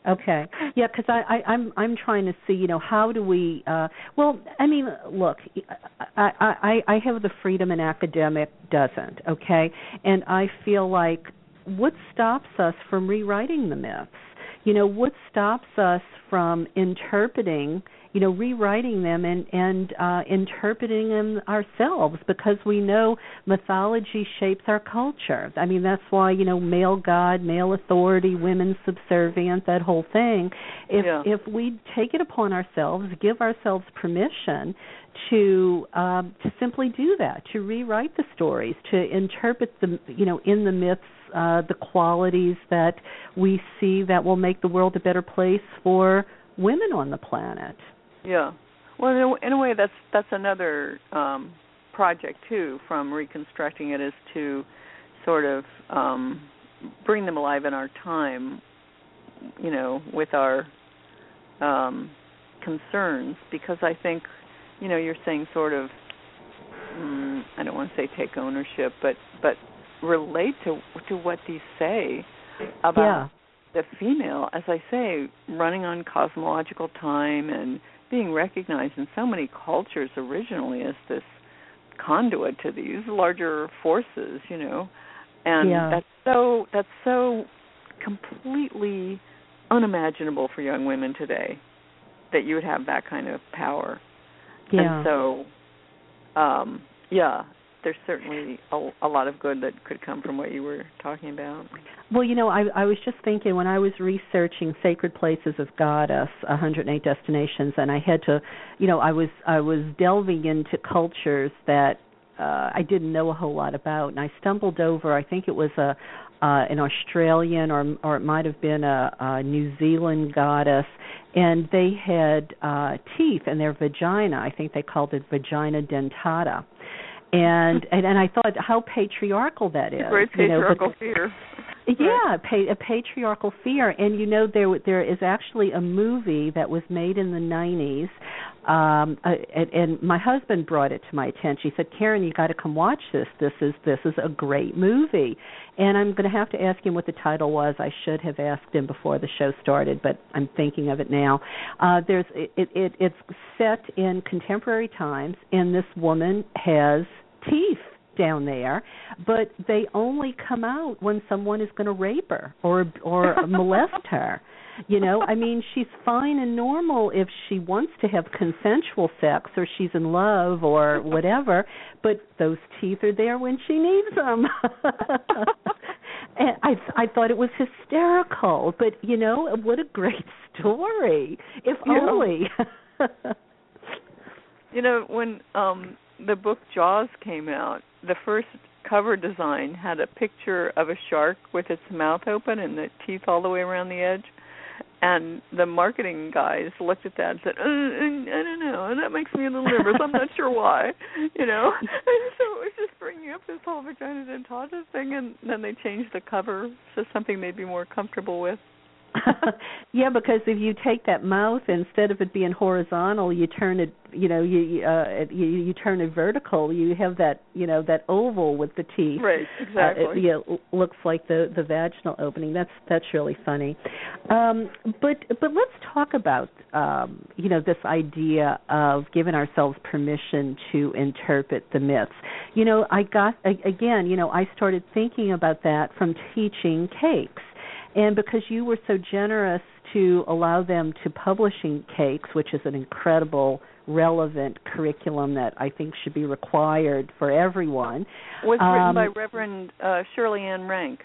Okay. Yeah, because I, I, I'm I'm trying to see, you know, how do we? uh Well, I mean, look, I, I I have the freedom an academic doesn't. Okay, and I feel like what stops us from rewriting the myths? You know, what stops us from interpreting? You know, rewriting them and and uh interpreting them ourselves because we know mythology shapes our culture. I mean, that's why you know, male god, male authority, women subservient, that whole thing. If Yeah. if we take it upon ourselves, give ourselves permission to um, to simply do that, to rewrite the stories, to interpret the you know in the myths uh, the qualities that we see that will make the world a better place for women on the planet. Yeah. Well, in a, way, that's that's another um, project too. From reconstructing it is to sort of um, bring them alive in our time. You know, with our um, concerns, because I think, you know, you're saying sort of. Mm, I don't want to say take ownership, but but relate to to what these say about yeah. the female, as I say, running on cosmological time and being recognized in so many cultures originally as this conduit to these larger forces, you know. And Yeah. that's so that's so completely unimaginable for young women today that you would have that kind of power. Yeah. And so um yeah, there's certainly a, a lot of good that could come from what you were talking about. Well, you know, I I was just thinking when I was researching Sacred Places of Goddess, 108 destinations, and I had to, you know, I was I was delving into cultures that uh I didn't know a whole lot about, and I stumbled over. I think it was a uh an Australian or or it might have been a, a New Zealand goddess and they had uh teeth in their vagina. I think they called it vagina dentata. And and, and I thought how patriarchal that is. Great you know, patriarchal fear. yeah, pa- a patriarchal fear, and you know there there is actually a movie that was made in the '90s, um, uh, and, and my husband brought it to my attention. He said, "Karen, you got to come watch this. This is this is a great movie." And I'm going to have to ask him what the title was. I should have asked him before the show started, but I'm thinking of it now. Uh, there's it, it it's set in contemporary times, and this woman has teeth down there, but they only come out when someone is going to rape her or or molest her. You know, I mean, she's fine and normal if she wants to have consensual sex or she's in love or whatever, but those teeth are there when she needs them. and I I thought it was hysterical, but you know, what a great story. If Yeah. only. You know, when um the book Jaws came out, the first cover design had a picture of a shark with its mouth open and the teeth all the way around the edge. And the marketing guys looked at that and said, uh, "I don't know, that makes me a little nervous. I'm not sure why." You know, and so it was just bringing up this whole vagina dentata thing, and then they changed the cover to something they'd be more comfortable with. yeah, because if you take that mouth instead of it being horizontal, you turn it, you know, you you, uh, you you turn it vertical. You have that, you know, that oval with the teeth. Right, exactly. Uh, it, looks like the the vaginal opening. That's that's really funny. Um, but but let's talk about um, you know this idea of giving ourselves permission to interpret the myths. You know, I got again, you know, I started thinking about that from teaching cakes and because you were so generous to allow them to publishing cakes which is an incredible relevant curriculum that I think should be required for everyone. Was written Um, by Reverend uh, Shirley Ann Ranck.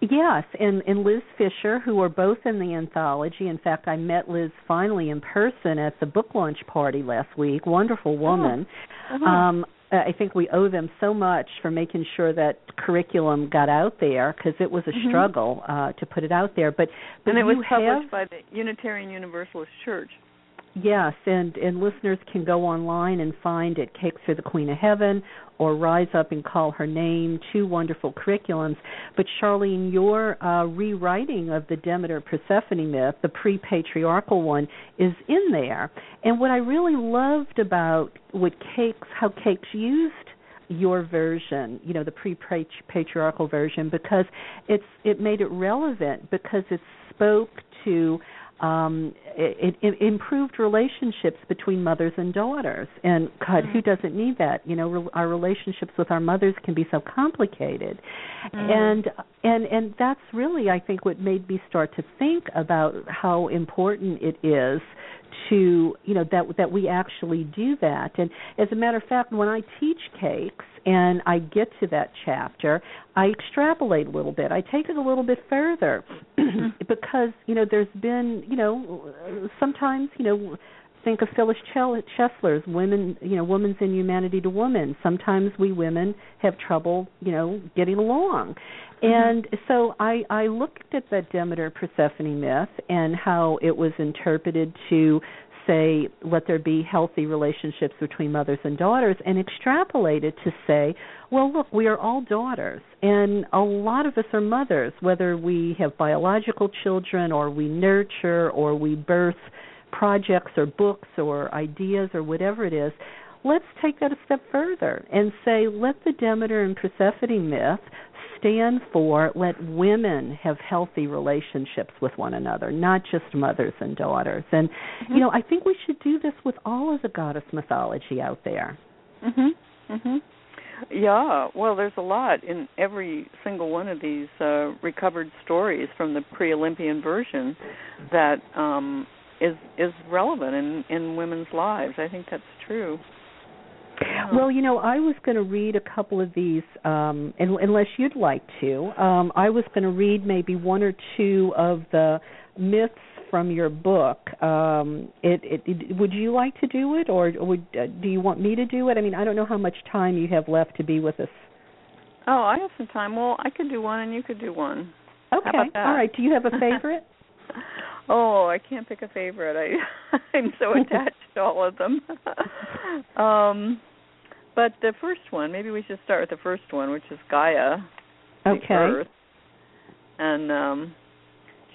Yes, and and Liz Fisher, who are both in the anthology. In fact, I met Liz finally in person at the book launch party last week. Wonderful woman. Uh-huh. Um, I think we owe them so much for making sure that curriculum got out there because it was a Mhm. struggle uh, to put it out there. But but and it was published have, by the Unitarian Universalist Church. Yes, and and listeners can go online and find it Cakes for the Queen of Heaven or Rise Up and Call Her Name, two wonderful curriculums. But Charlene, your uh, rewriting of the Demeter Persephone myth, the pre-patriarchal one, is in there. And what I really loved about what Cakes, how Cakes used your version, you know, the pre-patriarchal version, because it's it made it relevant because it spoke to um it, it improved relationships between mothers and daughters. And god who doesn't need that? You know re- our relationships with our mothers can be so complicated. And and and that's really i think what made me start to think about how important it is to you know that that we actually do that. And as a matter of fact when i teach cakes and i get to that chapter i extrapolate a little bit. I take it a little bit further mm-hmm. because you know there's been you know sometimes you know think of Phyllis Chesler's women, you know, women's in humanity to woman. Sometimes we women have trouble, you know, getting along. Mm-hmm. And so I I looked at that Demeter Persephone myth and how it was interpreted to say let there be healthy relationships between mothers and daughters and extrapolated to say well look we are all daughters and a lot of us are mothers whether we have biological children or we nurture or we birth projects or books or ideas or whatever it is, let's take that a step further and say let the Demeter and Persephone myth stand for let women have healthy relationships with one another, not just mothers and daughters. And Mm-hmm. you know, I think we should do this with all of the goddess mythology out there. Mhm. Mhm. Yeah, well, there's a lot in every single one of these uh, recovered stories from the pre-Olympian version that um, is is relevant in in women's lives. I think that's true. Well, you know, I was going to read a couple of these, um, un- unless you'd like to. Um, I was going to read maybe one or two of the myths from your book. Um, it, it, it, would you like to do it, or would uh, do you want me to do it? I mean, I don't know how much time you have left to be with us. Oh, I have some time. Well, I could do one, and you could do one. Okay, all right. Do you have a favorite? oh, I can't pick a favorite. I I'm so attached to all of them. um, but the first one, maybe we should start with the first one, which is Gaia, the Okay. Earth, and um,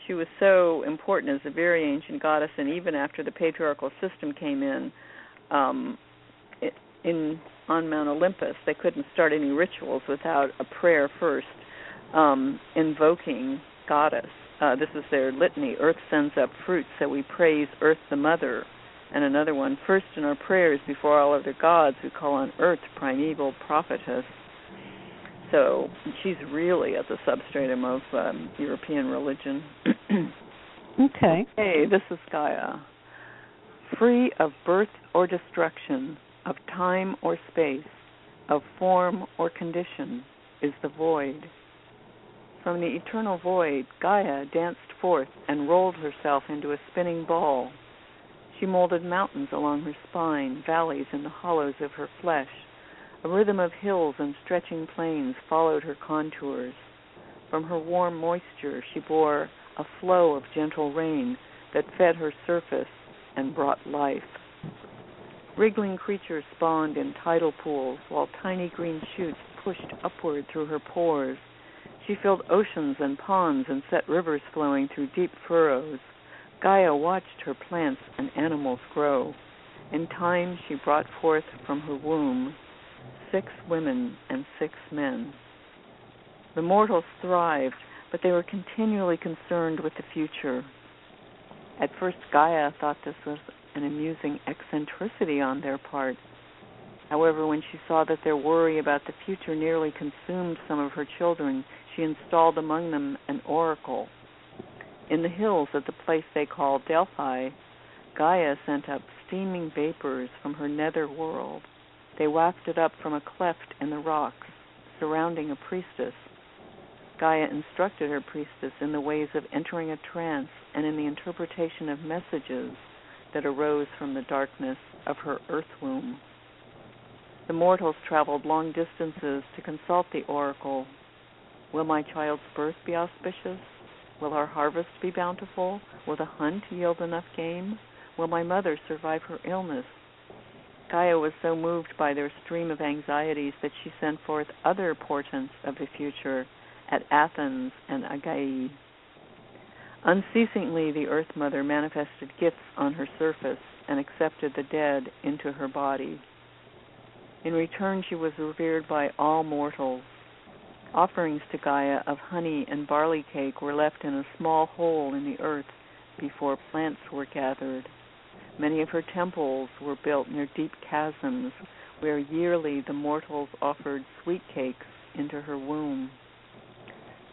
she was so important as a very ancient goddess, and even after the patriarchal system came in, um, it, in on Mount Olympus, they couldn't start any rituals without a prayer first, um, invoking goddess. Uh, this is their litany. Earth sends up fruits, so we praise Earth the Mother. And another one, first in our prayers before all other gods, we call on Earth, primeval prophetess. So she's really at the substratum of um, European religion. Okay. Hey, this is Gaia. Free of birth or destruction, of time or space, of form or condition, is the void. From the eternal void, Gaia danced forth and rolled herself into a spinning ball. She molded mountains along her spine, valleys in the hollows of her flesh. A rhythm of hills and stretching plains followed her contours. From her warm moisture, she bore a flow of gentle rain that fed her surface and brought life. Wriggling creatures spawned in tidal pools while tiny green shoots pushed upward through her pores. She filled oceans and ponds and set rivers flowing through deep furrows. Gaia watched her plants and animals grow. In time, she brought forth from her womb six women and six men. The mortals thrived, but they were continually concerned with the future. At first, Gaia thought this was an amusing eccentricity on their part. However, when she saw that their worry about the future nearly consumed some of her children, she installed among them an oracle. In the hills at the place they called Delphi, Gaia sent up steaming vapors from her nether world. They wafted up from a cleft in the rocks, surrounding a priestess. Gaia instructed her priestess in the ways of entering a trance and in the interpretation of messages that arose from the darkness of her earth womb. The mortals traveled long distances to consult the oracle. Will my child's birth be auspicious? Will our harvest be bountiful? Will the hunt yield enough game? Will my mother survive her illness? Gaia was so moved by their stream of anxieties that she sent forth other portents of the future at Athens and Aigai. Unceasingly, the Earth Mother manifested gifts on her surface and accepted the dead into her body. In return, she was revered by all mortals. Offerings to Gaia of honey and barley cake were left in a small hole in the earth before plants were gathered. Many of her temples were built near deep chasms where yearly the mortals offered sweet cakes into her womb.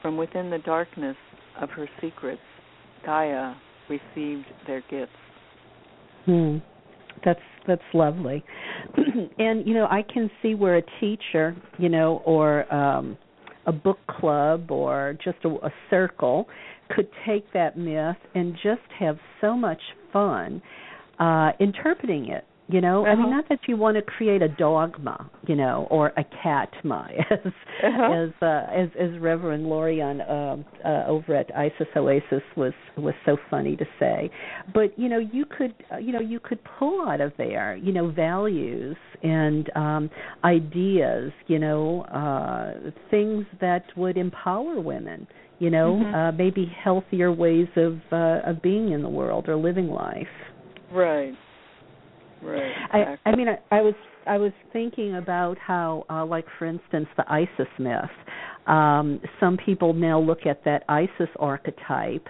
From within the darkness of her secrets, Gaia received their gifts. Hmm. That's that's lovely. and you know, I can see where a teacher, you know, or um a book club or just a, a circle could take that myth and just have so much fun uh interpreting it you know uh-huh. i mean uh-huh. not that you want to create a dogma you know or a catma as uh-huh. as uh, as as reverend Loreon um uh, over at isis oasis was was so funny to say but you know you could uh, you know you could pull out of there you know values and um ideas you know uh things that would empower women you know mm-hmm. uh maybe healthier ways of uh of being in the world or living life Right. Right. Exactly. I I mean I, I was I was thinking about how uh like for instance the Isis myth. Um some people now look at that Isis archetype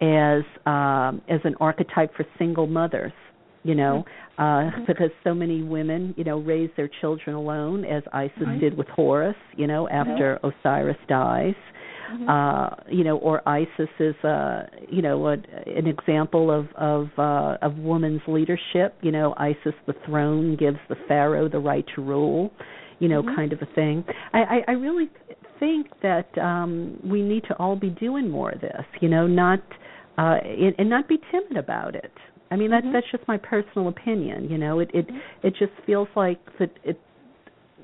as um as an archetype for single mothers you know mm-hmm. uh mm-hmm. because so many women you know raise their children alone as Isis did with Horus you know after. Osiris dies Mm-hmm. Uh, you know, or Isis is, uh, you know, a, an example of of uh, of woman's leadership. You know, Isis, the throne gives the pharaoh the right to rule. You know, mm-hmm. kind of a thing. I, I, I really think that um, we need to all be doing more of this. You know, not uh, and, and not be timid about it. I mean, that's mm-hmm. that's just my personal opinion. You know, it it mm-hmm. it just feels like that it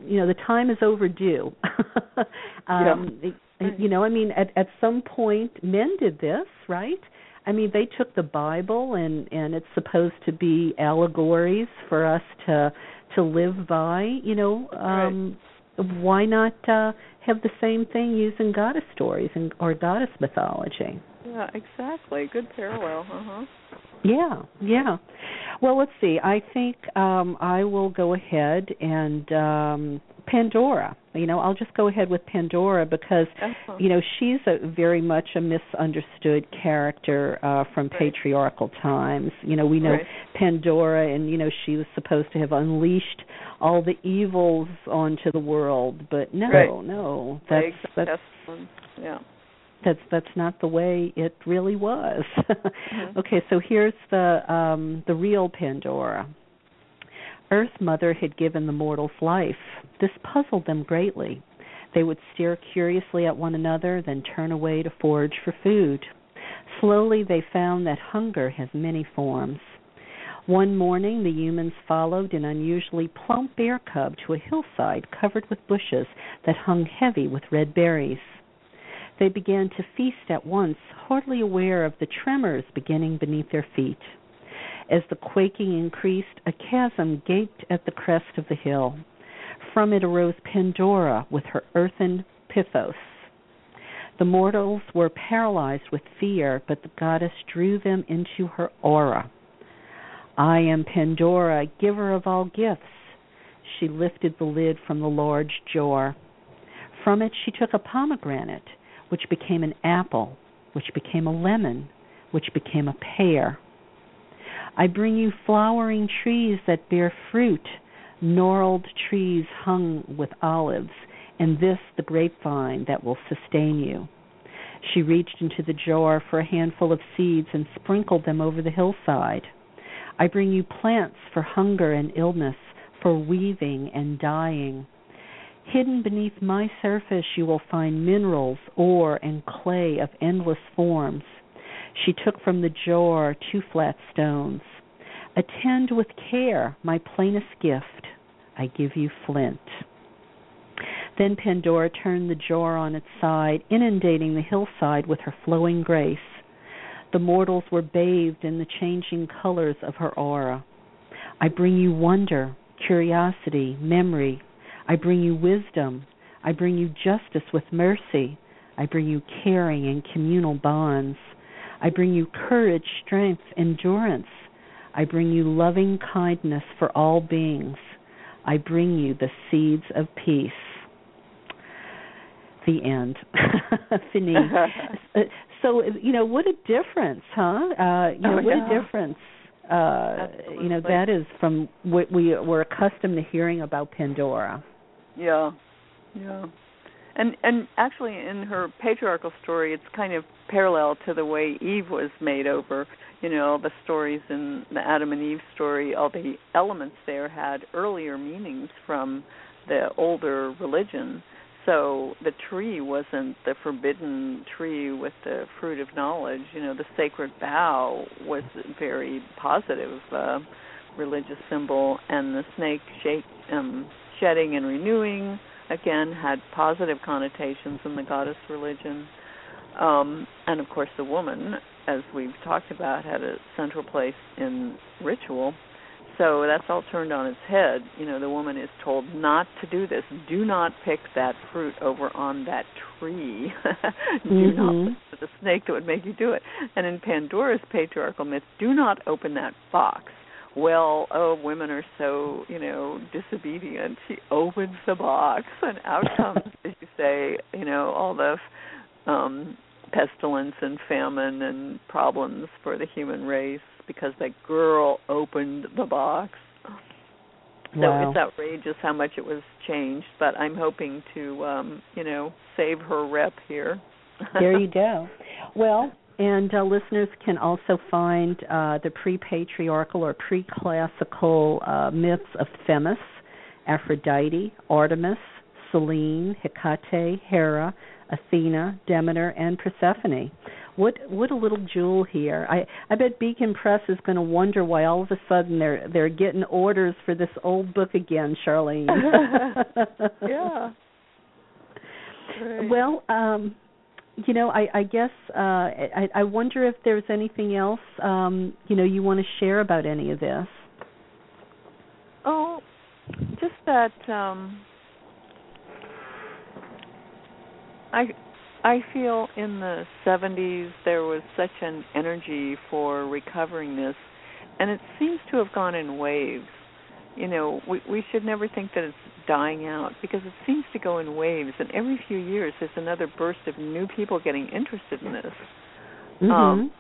you know the time is overdue um yeah. You know i mean at at some point men did this right? I mean they took the bible and and it's supposed to be allegories for us to to live by you know um right. why not uh have the same thing using goddess stories and or goddess mythology yeah exactly good parallel uh-huh yeah, yeah. Well, let's see. I think um I will go ahead and um Pandora. You know, I'll just go ahead with Pandora because uh-huh. you know she's a very much a misunderstood character uh from right. patriarchal times. You know, we know right. Pandora and you know she was supposed to have unleashed all the evils onto the world, but no, right. no. That's that's one. yeah that's that's not the way it really was. mm-hmm. Okay, so here's the um the real Pandora. Earth Mother had given the mortals life. This puzzled them greatly. They would stare curiously at one another, then turn away to forage for food. Slowly they found that hunger has many forms. One morning the humans followed an unusually plump bear cub to a hillside covered with bushes that hung heavy with red berries. They began to feast at once, hardly aware of the tremors beginning beneath their feet. As the quaking increased, a chasm gaped at the crest of the hill. From it arose Pandora with her earthen pithos. The mortals were paralyzed with fear, but the goddess drew them into her aura. I am Pandora, giver of all gifts. She lifted the lid from the large jar. From it she took a pomegranate which became an apple, which became a lemon, which became a pear. I bring you flowering trees that bear fruit, gnarled trees hung with olives, and this the grapevine that will sustain you. She reached into the jar for a handful of seeds and sprinkled them over the hillside. I bring you plants for hunger and illness, for weaving and dyeing. Hidden beneath my surface, you will find minerals, ore, and clay of endless forms. She took from the jar two flat stones. Attend with care my plainest gift. I give you flint. Then Pandora turned the jar on its side, inundating the hillside with her flowing grace. The mortals were bathed in the changing colors of her aura. I bring you wonder, curiosity, memory. I bring you wisdom. I bring you justice with mercy. I bring you caring and communal bonds. I bring you courage, strength, endurance. I bring you loving kindness for all beings. I bring you the seeds of peace. The end. Fini. so you know what a difference, huh? Uh, you know oh, what yeah. a difference. Uh, you know that is from what we were accustomed to hearing about Pandora. Yeah, yeah, and and actually in her patriarchal story, it's kind of parallel to the way Eve was made over. You know, the stories in the Adam and Eve story, all the elements there had earlier meanings from the older religion. So the tree wasn't the forbidden tree with the fruit of knowledge. You know, the sacred bough was a very positive uh, religious symbol, and the snake shake, um, shedding and renewing again had positive connotations in the goddess religion. Um, and of course, the woman, as we've talked about, had a central place in ritual. So that's all turned on its head. You know, the woman is told not to do this. Do not pick that fruit over on that tree. do mm-hmm. not to the snake that would make you do it. And in Pandora's patriarchal myth, do not open that box. Well, oh, women are so, you know, disobedient. She opens the box, and out comes, as you say, you know, all the um pestilence and famine and problems for the human race because that girl opened the box. So wow. it's outrageous how much it was changed, but I'm hoping to um, you know, save her rep here. there you go. Well, and uh, listeners can also find uh, the pre patriarchal or pre classical uh, myths of Themis, Aphrodite, Artemis, Selene, Hecate, Hera, Athena, Demeter, and Persephone. What what a little jewel here. I I bet Beacon Press is going to wonder why all of a sudden they're they're getting orders for this old book again, Charlene. yeah. Right. Well, um you know, I, I guess uh, I, I wonder if there's anything else um, you know you want to share about any of this. Oh, just that um, I I feel in the 70s there was such an energy for recovering this, and it seems to have gone in waves. You know, we we should never think that it's dying out because it seems to go in waves, and every few years there's another burst of new people getting interested in this. Mm-hmm. Um,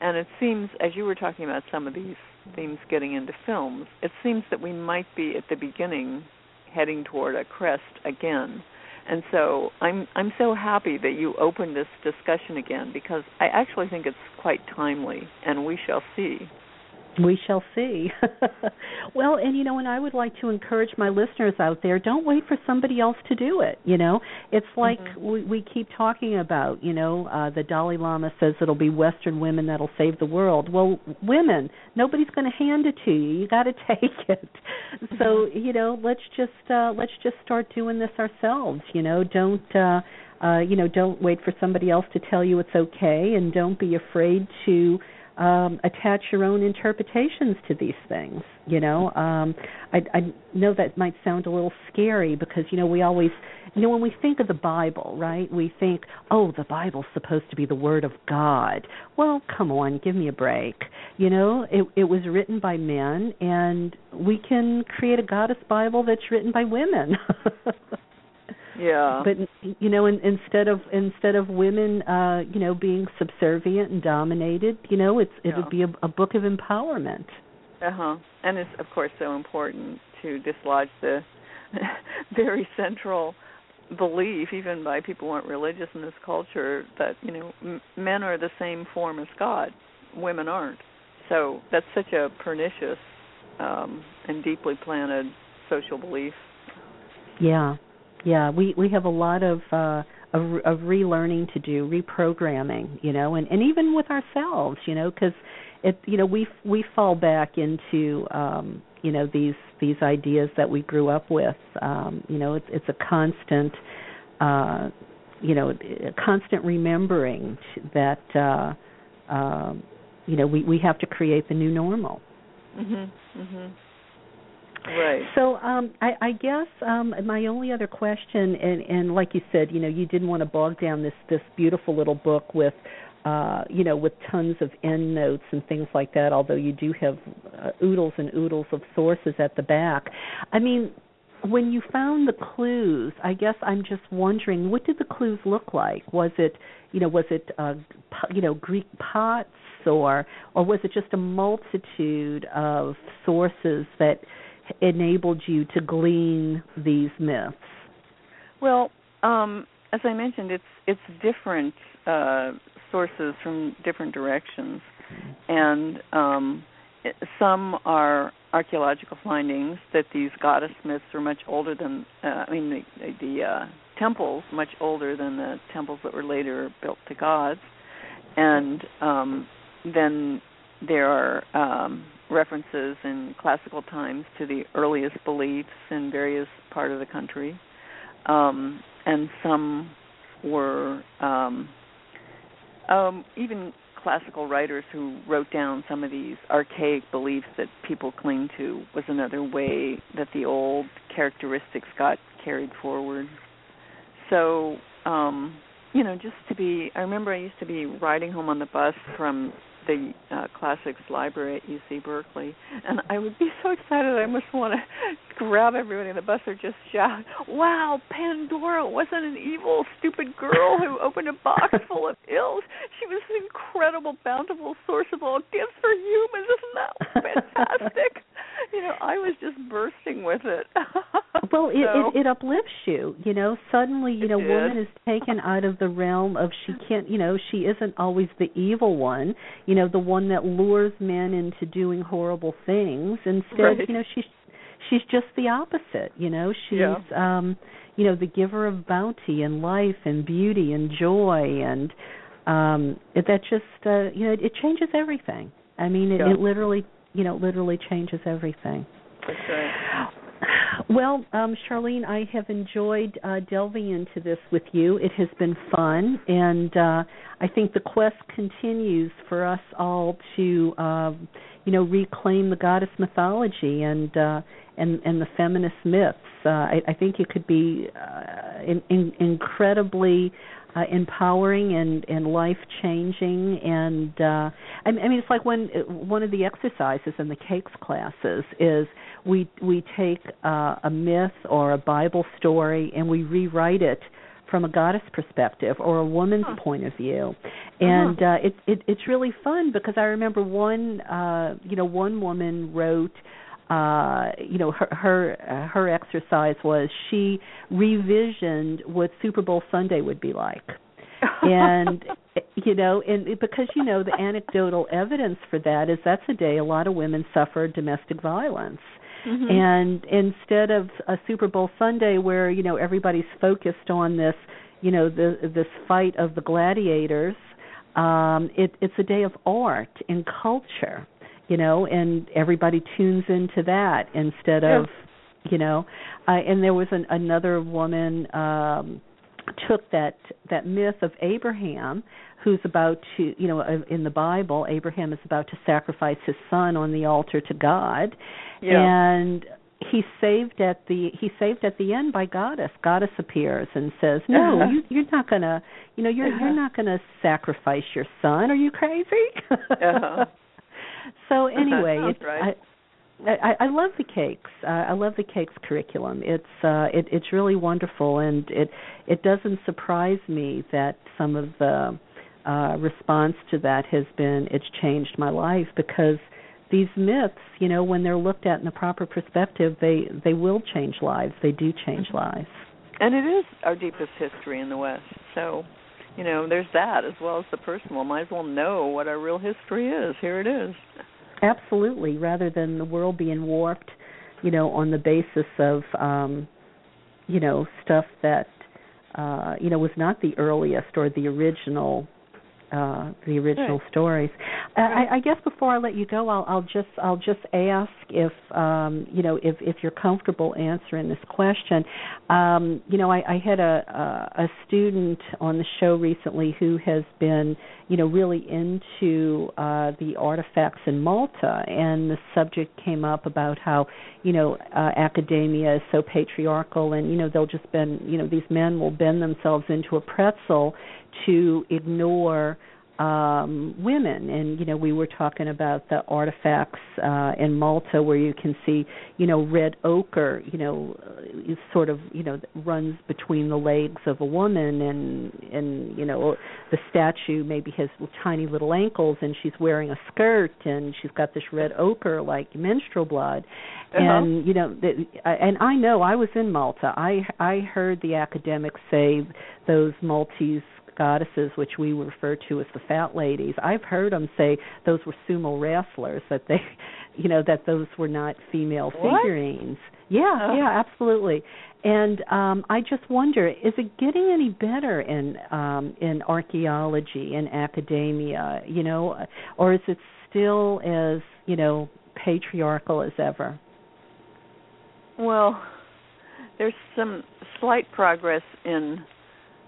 and it seems, as you were talking about some of these themes getting into films, it seems that we might be at the beginning heading toward a crest again and so I'm I'm so happy that you opened this discussion again because I actually think it's quite timely, and we shall see. We shall see. well, and you know, and I would like to encourage my listeners out there, don't wait for somebody else to do it, you know. It's like mm-hmm. we we keep talking about, you know, uh the Dalai Lama says it'll be western women that'll save the world. Well, women, nobody's going to hand it to you. You got to take it. Mm-hmm. So, you know, let's just uh let's just start doing this ourselves, you know. Don't uh uh you know, don't wait for somebody else to tell you it's okay and don't be afraid to um, attach your own interpretations to these things. You know, um, I, I know that might sound a little scary because you know we always, you know, when we think of the Bible, right? We think, oh, the Bible's supposed to be the Word of God. Well, come on, give me a break. You know, it, it was written by men, and we can create a goddess Bible that's written by women. Yeah. But you know, in, instead of instead of women, uh, you know, being subservient and dominated, you know, it's it would yeah. be a, a book of empowerment. Uh huh. And it's of course so important to dislodge the very central belief, even by people who aren't religious in this culture, that you know m- men are the same form as God, women aren't. So that's such a pernicious um, and deeply planted social belief. Yeah, yeah. We we have a lot of uh, of, of relearning to do, reprogramming, you know, and and even with ourselves, you know, because it you know we we fall back into um, you know these these ideas that we grew up with. Um, you know, it's it's a constant. Uh, you know, a constant remembering that uh, uh, you know we we have to create the new normal. Mhm. Mhm. Right. So um, I, I guess um, my only other question, and, and like you said, you know, you didn't want to bog down this this beautiful little book with, uh, you know, with tons of end notes and things like that. Although you do have uh, oodles and oodles of sources at the back. I mean, when you found the clues, I guess I'm just wondering, what did the clues look like? Was it, you know, was it, uh, you know, Greek pots, or or was it just a multitude of sources that enabled you to glean these myths? Well, um, as I mentioned, it's it's different uh, sources from different directions, and um, some are archaeological findings that these goddess myths are much older than uh, I mean the, the uh, temples much older than the temples that were later built to gods, and um, then there are um, references in classical times to the earliest beliefs in various part of the country, um, and some were um, um, even classical writers who wrote down some of these archaic beliefs that people cling to was another way that the old characteristics got carried forward. So, um, you know, just to be, I remember I used to be riding home on the bus from the uh, classics library at UC Berkeley, and I would be so excited. I must want to grab everybody in the bus or just shout, "Wow, Pandora wasn't an evil, stupid girl who opened a box full of ills. She was an incredible, bountiful source of all gifts for humans. Isn't that fantastic?" you know, I was just bursting with it. well, it, so, it it uplifts you. You know, suddenly, you know, did. woman is taken out of the realm of she can't. You know, she isn't always the evil one. You know, the one that lures men into doing horrible things. Instead, right. you know, she's she's just the opposite. You know, she's yeah. um, you know, the giver of bounty and life and beauty and joy and um it, that just uh you know it, it changes everything. I mean, it, yeah. it literally you know literally changes everything. That's right. Well, um, Charlene, I have enjoyed uh, delving into this with you. It has been fun, and uh, I think the quest continues for us all to, uh, you know, reclaim the goddess mythology and uh, and and the feminist myths. Uh, I, I think it could be uh, in, in, incredibly uh, empowering and and life changing and uh I, I mean it's like when one of the exercises in the cakes classes is we we take uh, a myth or a bible story and we rewrite it from a goddess perspective or a woman's huh. point of view. And uh it, it it's really fun because i remember one uh you know one woman wrote uh you know her her uh, her exercise was she revisioned what Super Bowl Sunday would be like. And you know and because you know the anecdotal evidence for that is that's a day a lot of women suffer domestic violence. Mm-hmm. and instead of a Super Bowl Sunday where you know everybody's focused on this you know the this fight of the gladiators um it it's a day of art and culture you know, and everybody tunes into that instead yeah. of, you know, uh, and there was an, another woman um took that that myth of Abraham who's about to you know in the bible abraham is about to sacrifice his son on the altar to god yeah. and he's saved at the he's saved at the end by goddess goddess appears and says no Uh-huh. you you're not going to you know you're Uh-huh. you're not going to sacrifice your son are you crazy uh-huh. so anyway, Sounds it, right. I, I I love the cakes. Uh, I love the cakes curriculum. It's uh it it's really wonderful and it it doesn't surprise me that some of the uh response to that has been it's changed my life because these myths, you know, when they're looked at in the proper perspective, they they will change lives. They do change lives. And it is our deepest history in the West. So, you know, there's that as well as the personal. Might as well know what our real history is. Here it is. Absolutely, rather than the world being warped, you know, on the basis of um you know, stuff that uh you know was not the earliest or the original uh, the original right. stories. Uh, I, I guess before I let you go, I'll, I'll just I'll just ask if um, you know if if you're comfortable answering this question. Um, you know, I, I had a, a a student on the show recently who has been you know really into uh, the artifacts in Malta, and the subject came up about how you know uh, academia is so patriarchal, and you know they'll just bend you know these men will bend themselves into a pretzel to ignore um women. And you know we were talking about the artifacts uh in Malta where you can see you know red ochre you know is sort of you know runs between the legs of a woman and and you know the statue maybe has tiny little ankles and she's wearing a skirt and she's got this red ochre like menstrual blood. Uh-huh. and you know the, and I know I was in Malta. I I heard the academics say those Maltese goddesses, which we refer to as the fat ladies. I've heard them say those were sumo wrestlers that they, you know, that those were not female what? figurines. Yeah, oh. yeah, absolutely. And um I just wonder, is it getting any better in um in archaeology and academia, you know, or is it still as, you know, patriarchal as ever? Well, there's some slight progress in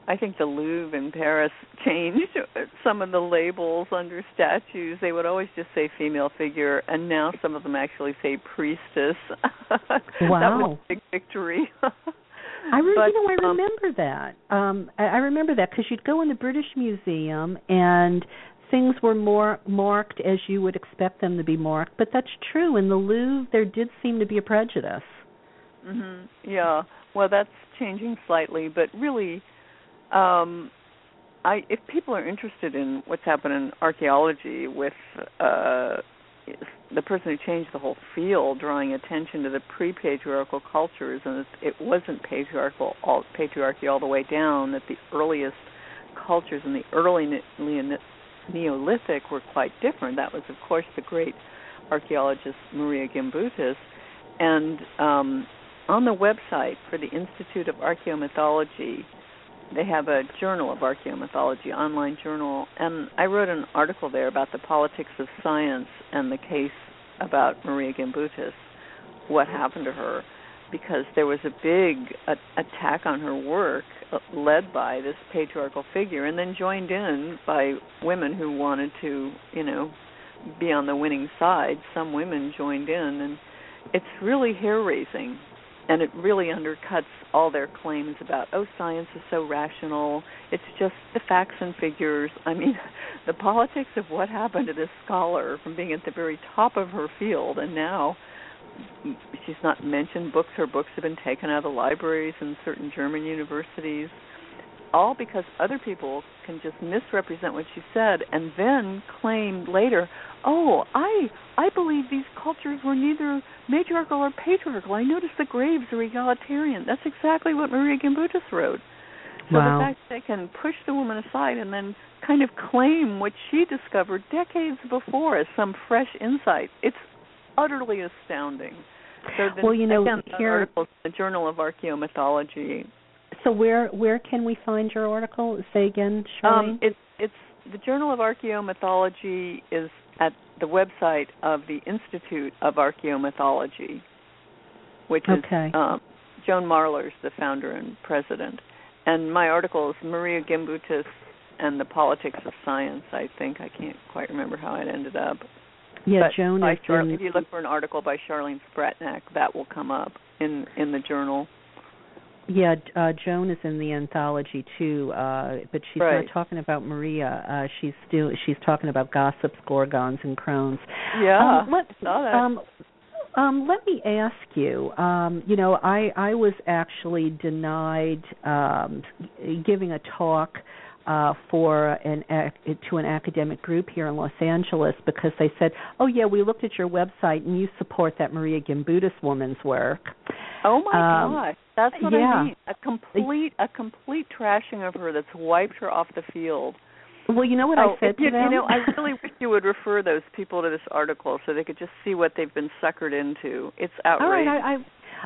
I think the Louvre in Paris changed some of the labels under statues. They would always just say female figure, and now some of them actually say priestess. Wow, that was a big victory. I re- but, you know I um, remember that. Um I, I remember that because you'd go in the British Museum and things were more marked as you would expect them to be marked. But that's true. In the Louvre, there did seem to be a prejudice. Mhm. Yeah. Well, that's changing slightly, but really um, I, if people are interested in what's happened in archaeology with uh, the person who changed the whole field, drawing attention to the pre-patriarchal cultures, and it, wasn't patriarchal, all, patriarchy all the way down. That the earliest cultures in the early ne- Neolithic were quite different. That was, of course, the great archaeologist Marija Gimbutas, and um, on the website for the Institute of Archaeomythology, they have a journal of archaeomythology, online journal, and I wrote an article there about the politics of science and the case about Marija Gimbutas, what happened to her, because there was a big a, attack on her work uh, led by this patriarchal figure, and then joined in by women who wanted to, you know, be on the winning side. Some women joined in, and it's really hair raising and it really undercuts all their claims about oh science is so rational. It's just the facts and figures. I mean the politics of what happened to this scholar from being at the very top of her field and now she's not mentioned books. Her books have been taken out of libraries in certain german universities all because other people can just misrepresent what she said and then claim later, "Oh, I I believe these cultures were neither matriarchal or patriarchal. I noticed the graves are egalitarian." That's exactly what Marija Gimbutas wrote. So wow. the fact they can push the woman aside and then kind of claim what she discovered decades before as some fresh insight, it's utterly astounding. So the, well, you know, again, here, articles in the Journal of Archaeomythology so where where can we find your article? Say again, Charlene. Um, it's it's the Journal of Archaeomythology is at the website of the Institute of Archaeomythology, which okay. is um, Joan Marler's the founder and president. And my article is Marija Gimbutas and the Politics of Science. I think I can't quite remember how it ended up. Yeah, but Joan by Char- in... If you look for an article by Charlene Spretnak, that will come up in in the journal. Yeah, uh, Joan is in the anthology too, uh, but she's right. not talking about Marija. Uh, she's still she's talking about gossips, gorgons, and crones. Yeah, um, let, saw that. Um, um, let me ask you. Um, you know, I I was actually denied um, giving a talk uh, for an to an academic group here in Los Angeles because they said, "Oh yeah, we looked at your website and you support that Marija Gimbutas woman's work." Oh my um, gosh, that's what yeah. I mean. A complete a complete trashing of her that's wiped her off the field. Well, you know what oh, I said to you, them. You know, I really wish you would refer those people to this article so they could just see what they've been suckered into. It's outrageous. All right,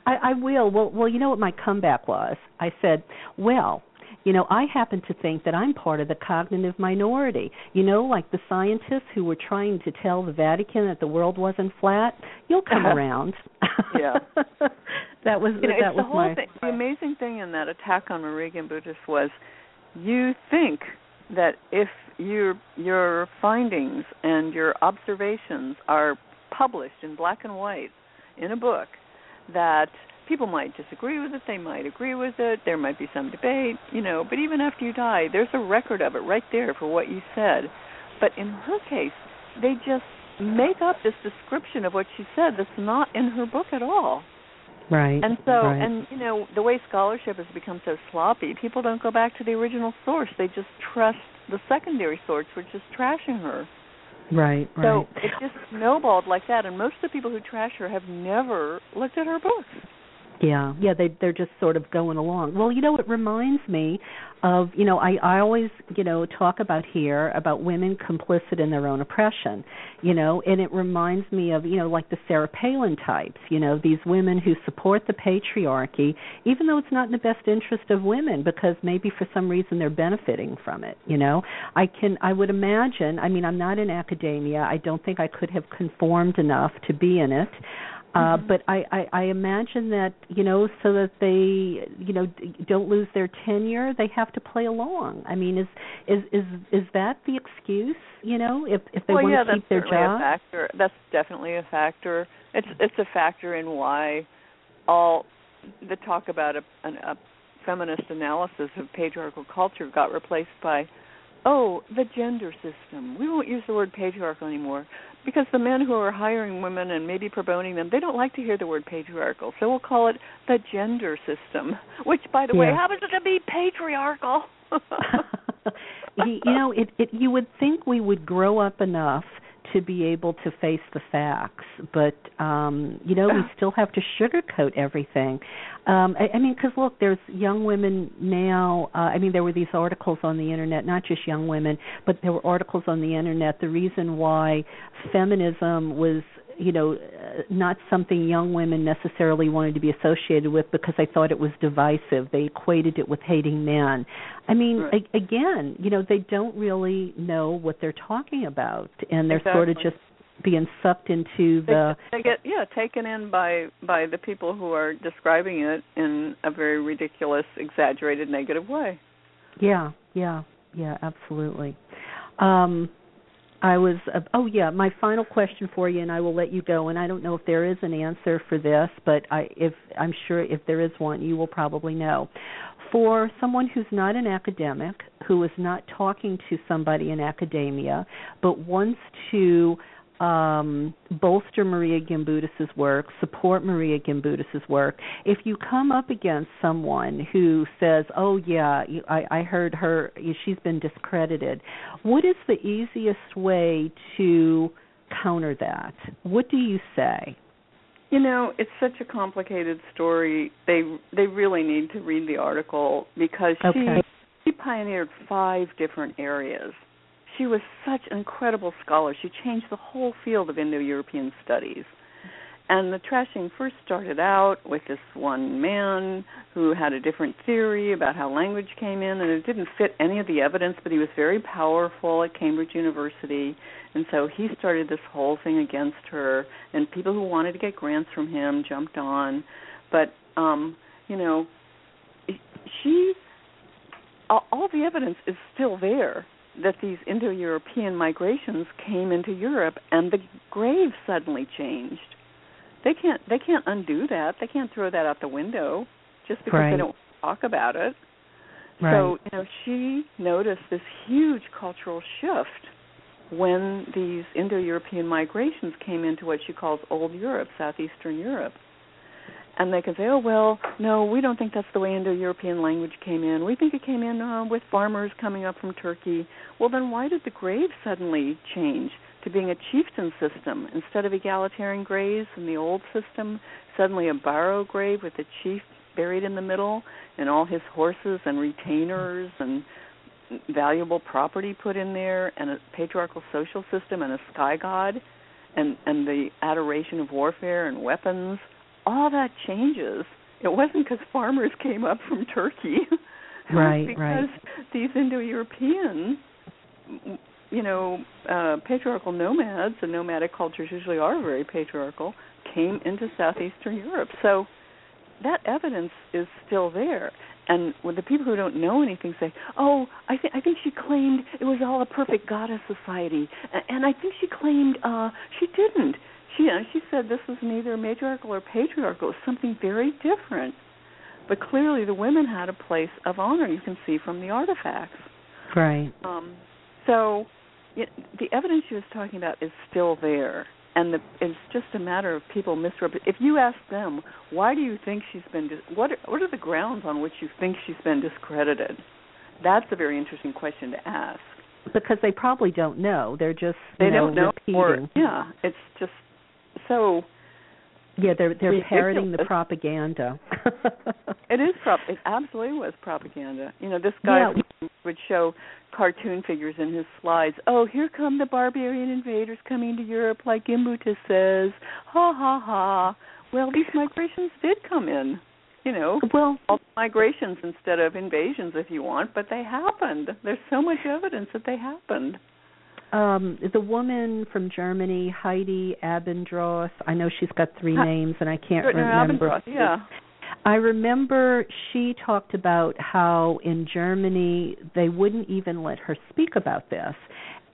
I, I, I, I will. Well, well, you know what my comeback was? I said, well, you know, I happen to think that I'm part of the cognitive minority. You know, like the scientists who were trying to tell the Vatican that the world wasn't flat. You'll come uh-huh. around. yeah. that was you know, that was the whole my. Thing. The amazing thing in that attack on Marija Gimbutas was, you think that if your your findings and your observations are published in black and white in a book, that people might disagree with it, they might agree with it, there might be some debate, you know, but even after you die, there's a record of it right there for what you said. But in her case, they just make up this description of what she said that's not in her book at all. Right. And so, right. and you know, the way scholarship has become so sloppy, people don't go back to the original source. They just trust the secondary source, which is trashing her. Right, right. So it just snowballed like that, and most of the people who trash her have never looked at her books. Yeah, yeah, they they're just sort of going along. Well, you know, it reminds me of you know I I always you know talk about here about women complicit in their own oppression, you know, and it reminds me of you know like the Sarah Palin types, you know, these women who support the patriarchy even though it's not in the best interest of women because maybe for some reason they're benefiting from it, you know. I can I would imagine, I mean, I'm not in academia. I don't think I could have conformed enough to be in it. Uh, mm-hmm. but I, I, I imagine that you know, so that they you know don't lose their tenure, they have to play along. I mean, is is is is that the excuse? You know, if if they well, want yeah, to keep their job. Well, yeah, that's definitely a factor. That's definitely a factor. It's it's a factor in why all the talk about a, an, a feminist analysis of patriarchal culture got replaced by oh, the gender system. We won't use the word patriarchal anymore because the men who are hiring women and maybe promoting them, they don't like to hear the word patriarchal. So we'll call it the gender system, which, by the yeah. way, happens to be patriarchal. you, you know, it, it. You would think we would grow up enough to be able to face the facts, but um, you know we still have to sugarcoat everything. Um, I, I mean, because look, there's young women now. Uh, I mean, there were these articles on the internet, not just young women, but there were articles on the internet. The reason why feminism was you know uh, not something young women necessarily wanted to be associated with because they thought it was divisive they equated it with hating men i mean right. a- again you know they don't really know what they're talking about and they're exactly. sort of just being sucked into the they, they get yeah taken in by by the people who are describing it in a very ridiculous exaggerated negative way yeah yeah yeah absolutely um I was uh, oh yeah, my final question for you and I will let you go and I don't know if there is an answer for this, but I if I'm sure if there is one you will probably know. For someone who's not an academic, who is not talking to somebody in academia, but wants to um, bolster Marija Gimbutas's work, support Marija Gimbutas's work. If you come up against someone who says, "Oh yeah, I, I heard her, she's been discredited," what is the easiest way to counter that? What do you say? You know, it's such a complicated story. They they really need to read the article because okay. she she pioneered five different areas she was such an incredible scholar. She changed the whole field of Indo European studies. And the trashing first started out with this one man who had a different theory about how language came in, and it didn't fit any of the evidence, but he was very powerful at Cambridge University. And so he started this whole thing against her, and people who wanted to get grants from him jumped on. But, um, you know, she, all the evidence is still there that these Indo-European migrations came into Europe and the grave suddenly changed. They can't they can't undo that. They can't throw that out the window just because right. they don't talk about it. Right. So, you know, she noticed this huge cultural shift when these Indo-European migrations came into what she calls old Europe, southeastern Europe and they can say, "Oh well, no, we don't think that's the way Indo-European language came in. We think it came in uh, with farmers coming up from Turkey." Well, then why did the grave suddenly change to being a chieftain system instead of egalitarian graves in the old system? Suddenly, a barrow grave with the chief buried in the middle and all his horses and retainers and valuable property put in there and a patriarchal social system and a sky god and and the adoration of warfare and weapons all that changes. It wasn't because farmers came up from turkey. Right because right these indo-europeans you know uh patriarchal nomads and nomadic cultures usually are very patriarchal came into southeastern europe. So that evidence is still there. And when the people who don't know anything say, "Oh, I think I think she claimed it was all a perfect goddess society," and I think she claimed uh she didn't. She uh, she said this was neither matriarchal or patriarchal. It was something very different. But clearly, the women had a place of honor. You can see from the artifacts. Right. Um, so, the evidence she was talking about is still there and the, it's just a matter of people misrepresent. If you ask them, why do you think she's been? Dis- what are, what are the grounds on which you think she's been discredited? That's a very interesting question to ask. Because they probably don't know. They're just they know, don't know. repeating. Or, yeah, it's just so. Yeah, they're they're ridiculous. parroting the propaganda. it is prop. It absolutely was propaganda. You know, this guy Yeah. would show cartoon figures in his slides. Oh, here come the barbarian invaders coming to Europe, like Gimbutas says. Ha ha ha. Well, these migrations did come in. You know, well, all migrations instead of invasions, if you want, but they happened. There's so much evidence that they happened. Um the woman from Germany, Heide Abendroth. I know she's got three Huh. names, and I can't Brittany remember. Abendroth, yeah. I remember she talked about how in Germany they wouldn't even let her speak about this.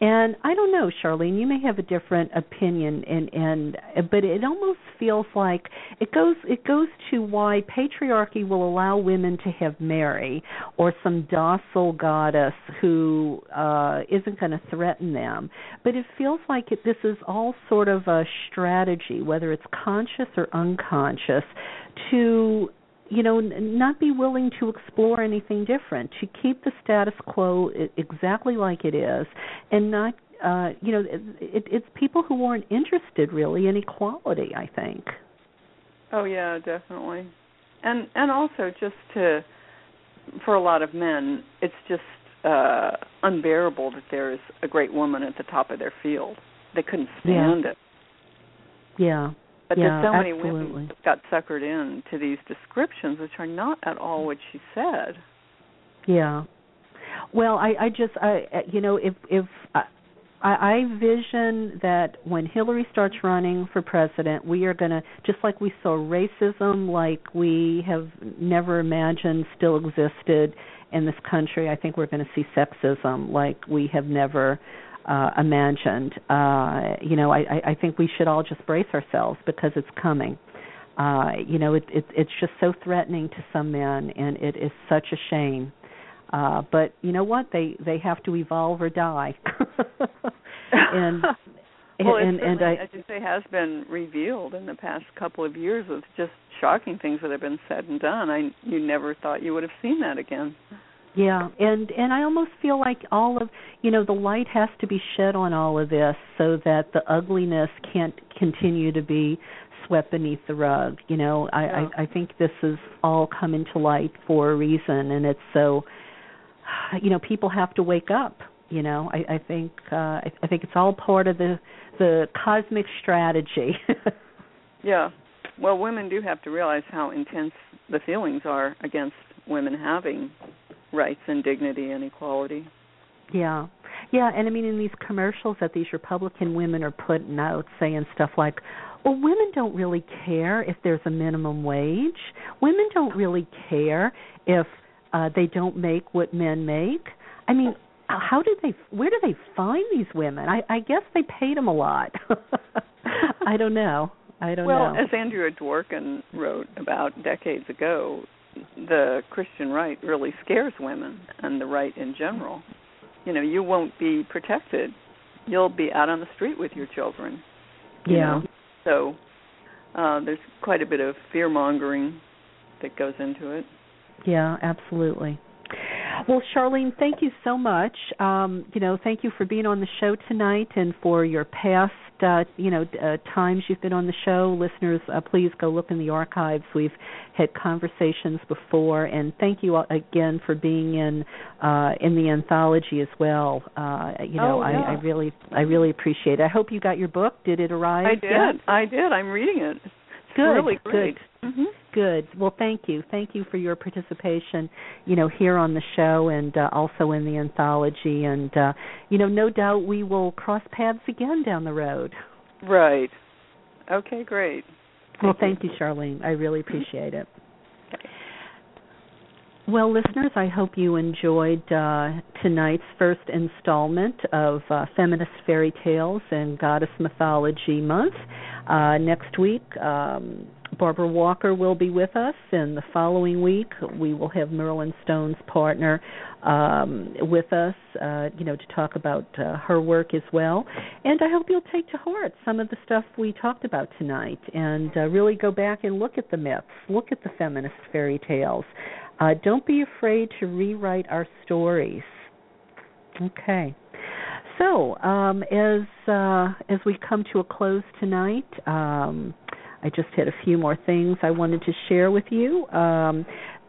And I don't know, Charlene, you may have a different opinion and and but it almost feels like it goes it goes to why patriarchy will allow women to have Mary or some docile goddess who uh isn't going to threaten them. But it feels like it, this is all sort of a strategy whether it's conscious or unconscious to you know n- not be willing to explore anything different to keep the status quo i- exactly like it is and not uh you know it, it, it's people who aren't interested really in equality i think Oh yeah, definitely. And and also just to for a lot of men, it's just uh unbearable that there's a great woman at the top of their field. They couldn't stand it. yeah But Yeah, there's so many absolutely. women got suckered in to these descriptions which are not at all what she said. Yeah. Well, I I just I uh, you know if if I I vision that when Hillary starts running for president, we are going to just like we saw racism like we have never imagined still existed in this country. I think we're going to see sexism like we have never uh imagined. Uh you know, I I think we should all just brace ourselves because it's coming. Uh you know, it it it's just so threatening to some men and it is such a shame uh but you know what they they have to evolve or die and well, and and I as you say, has been revealed in the past couple of years with just shocking things that have been said and done. I you never thought you would have seen that again. Yeah and and I almost feel like all of you know the light has to be shed on all of this so that the ugliness can't continue to be swept beneath the rug you know I Yeah. I I think this is all coming to light for a reason and it's so you know people have to wake up you know i i think uh i, I think it's all part of the the cosmic strategy Yeah. Well, women do have to realize how intense the feelings are against women having rights and dignity and equality. yeah. Yeah and i mean in these commercials that these republican women are putting out saying stuff like well women don't really care if there's a minimum wage. Women don't really care if uh they don't make what men make. I mean how do they where do they find these women? I i guess they paid them a lot. I don't know. I don't well, know. Well, as Andrea Dworkin wrote about decades ago, the Christian right really scares women and the right in general. You know, you won't be protected. You'll be out on the street with your children. you yeah know. So uh there's quite a bit of fear mongering that goes into it. Yeah, absolutely. Well, Charlene, thank you so much. Um, you know, thank you for being on the show tonight and for your past uh, you know uh, times you've been on the show, listeners, uh, please go look in the archives. We've had conversations before, and thank you again for being in uh, in the anthology as well. Uh, you know, oh, yeah. I, I really I really appreciate it. I hope you got your book. Did it arrive? I did. Yet? I did. I'm reading it. It's good. really. Good. Mm-hmm. Good. Well, thank you. Thank you for your participation, you know, here on the show and uh, also in the anthology. And, uh, you know, no doubt we will cross paths again down the road. Right. Okay, great. Thank well, you. thank you, Charlene. I really appreciate it. Okay. Well, listeners, I hope you enjoyed uh, tonight's first installment of uh, Feminist Fairy Tales and Goddess Mythology Month. Uh, next week, um, Barbara Walker will be with us, and the following week we will have Merlin Stone's partner um, with us, uh, you know, to talk about uh, her work as well. And I hope you'll take to heart some of the stuff we talked about tonight, and uh, really go back and look at the myths, look at the feminist fairy tales. Uh, don't be afraid to rewrite our stories. Okay. So, um, as uh, as we come to a close tonight, um, I just had a few more things I wanted to share with you. Um,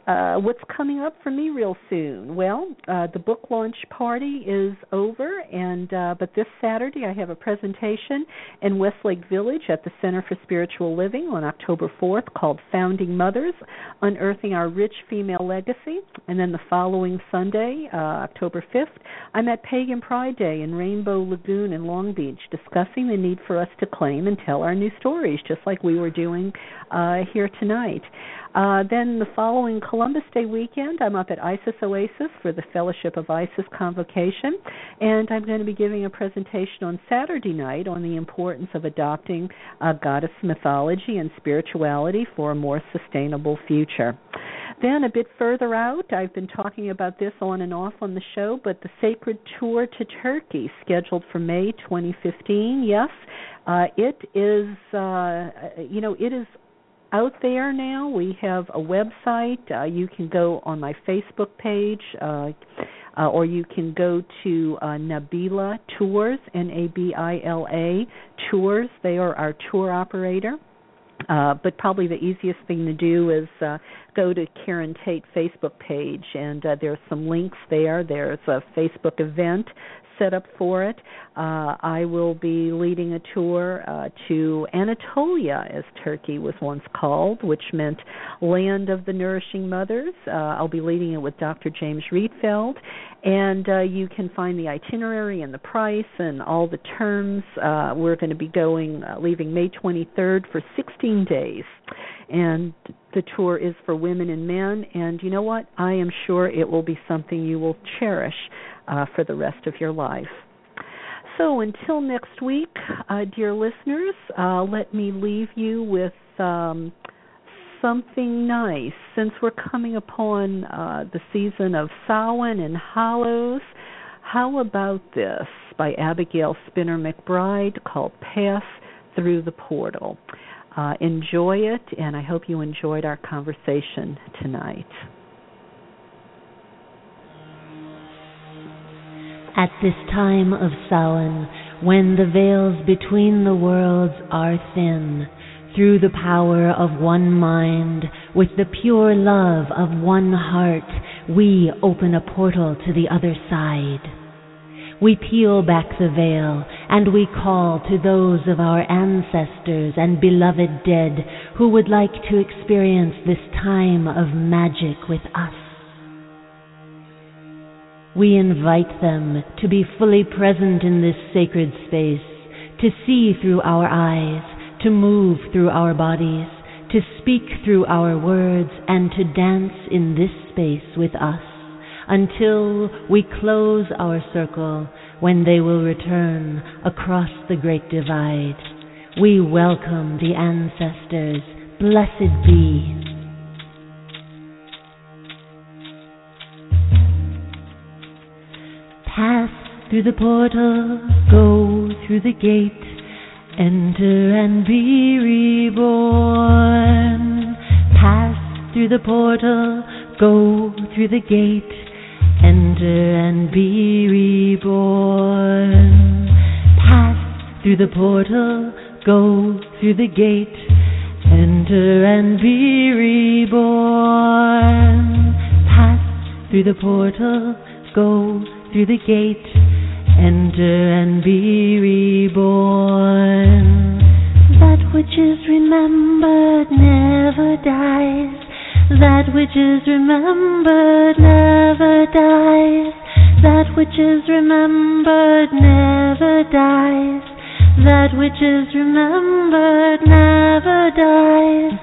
uh, what's coming up for me real soon? Well, uh, the book launch party is over, and uh, but this Saturday I have a presentation in Westlake Village at the Center for Spiritual Living on October 4th called "Founding Mothers: Unearthing Our Rich Female Legacy." And then the following Sunday, uh, October 5th, I'm at Pagan Pride Day in Rainbow Lagoon in Long Beach, discussing the need for us to claim and tell our new stories, just like we were doing uh, here tonight. Uh, then the following Columbus Day weekend, I'm up at Isis Oasis for the Fellowship of Isis convocation, and I'm going to be giving a presentation on Saturday night on the importance of adopting uh, goddess mythology and spirituality for a more sustainable future. Then a bit further out, I've been talking about this on and off on the show, but the Sacred Tour to Turkey, scheduled for May 2015. Yes, uh, it is. Uh, you know, it is out there now. We have a website. Uh, you can go on my Facebook page, uh, uh, or you can go to uh, Nabila Tours, N A B I L A Tours. They are our tour operator. Uh, but probably the easiest thing to do is uh, go to Karen Tate Facebook page, and uh, there's some links there. There's a Facebook event set up for it. Uh, I will be leading a tour uh, to Anatolia, as Turkey was once called, which meant land of the nourishing mothers. Uh, I'll be leading it with Dr. James Rietveld, and uh, you can find the itinerary and the price and all the terms. Uh, we're going to be going, uh, leaving May 23rd for 16 days and the tour is for women and men and you know what i am sure it will be something you will cherish uh, for the rest of your life so until next week uh, dear listeners uh, let me leave you with um, something nice since we're coming upon uh, the season of Samhain and Hallows. How about this by Abigail Spinner McBride called Pass Through the Portal? Uh, enjoy it, and I hope you enjoyed our conversation tonight. At this time of Samhain, when the veils between the worlds are thin, through the power of one mind, with the pure love of one heart, we open a portal to the other side. We peel back the veil and we call to those of our ancestors and beloved dead who would like to experience this time of magic with us. We invite them to be fully present in this sacred space, to see through our eyes, to move through our bodies, to speak through our words, and to dance in this space with us until we close our circle when they will return across the great divide. We welcome the ancestors. Blessed be. Through the portal, go through the gate, enter and be reborn. Pass through the portal, go through the gate, enter and be reborn. Pass through the portal, go through the gate, enter and be reborn. Pass through the portal, go through the gate, enter and be reborn. That which is remembered never dies. That which is remembered never dies. That which is remembered never dies. That which is remembered never dies.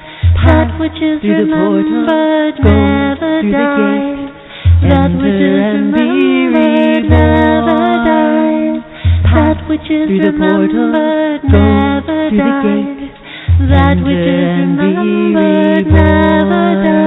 That which is remembered never dies. That which is remembered never dies is through remembered the portal, never died. That which is remembered never died.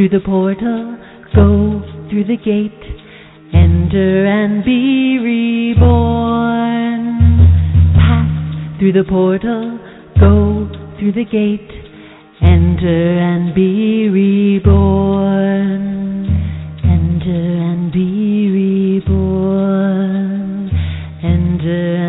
through the portal, go through the gate, enter and be reborn. Pass through the portal, go through the gate, enter and be reborn. Enter and be reborn. Enter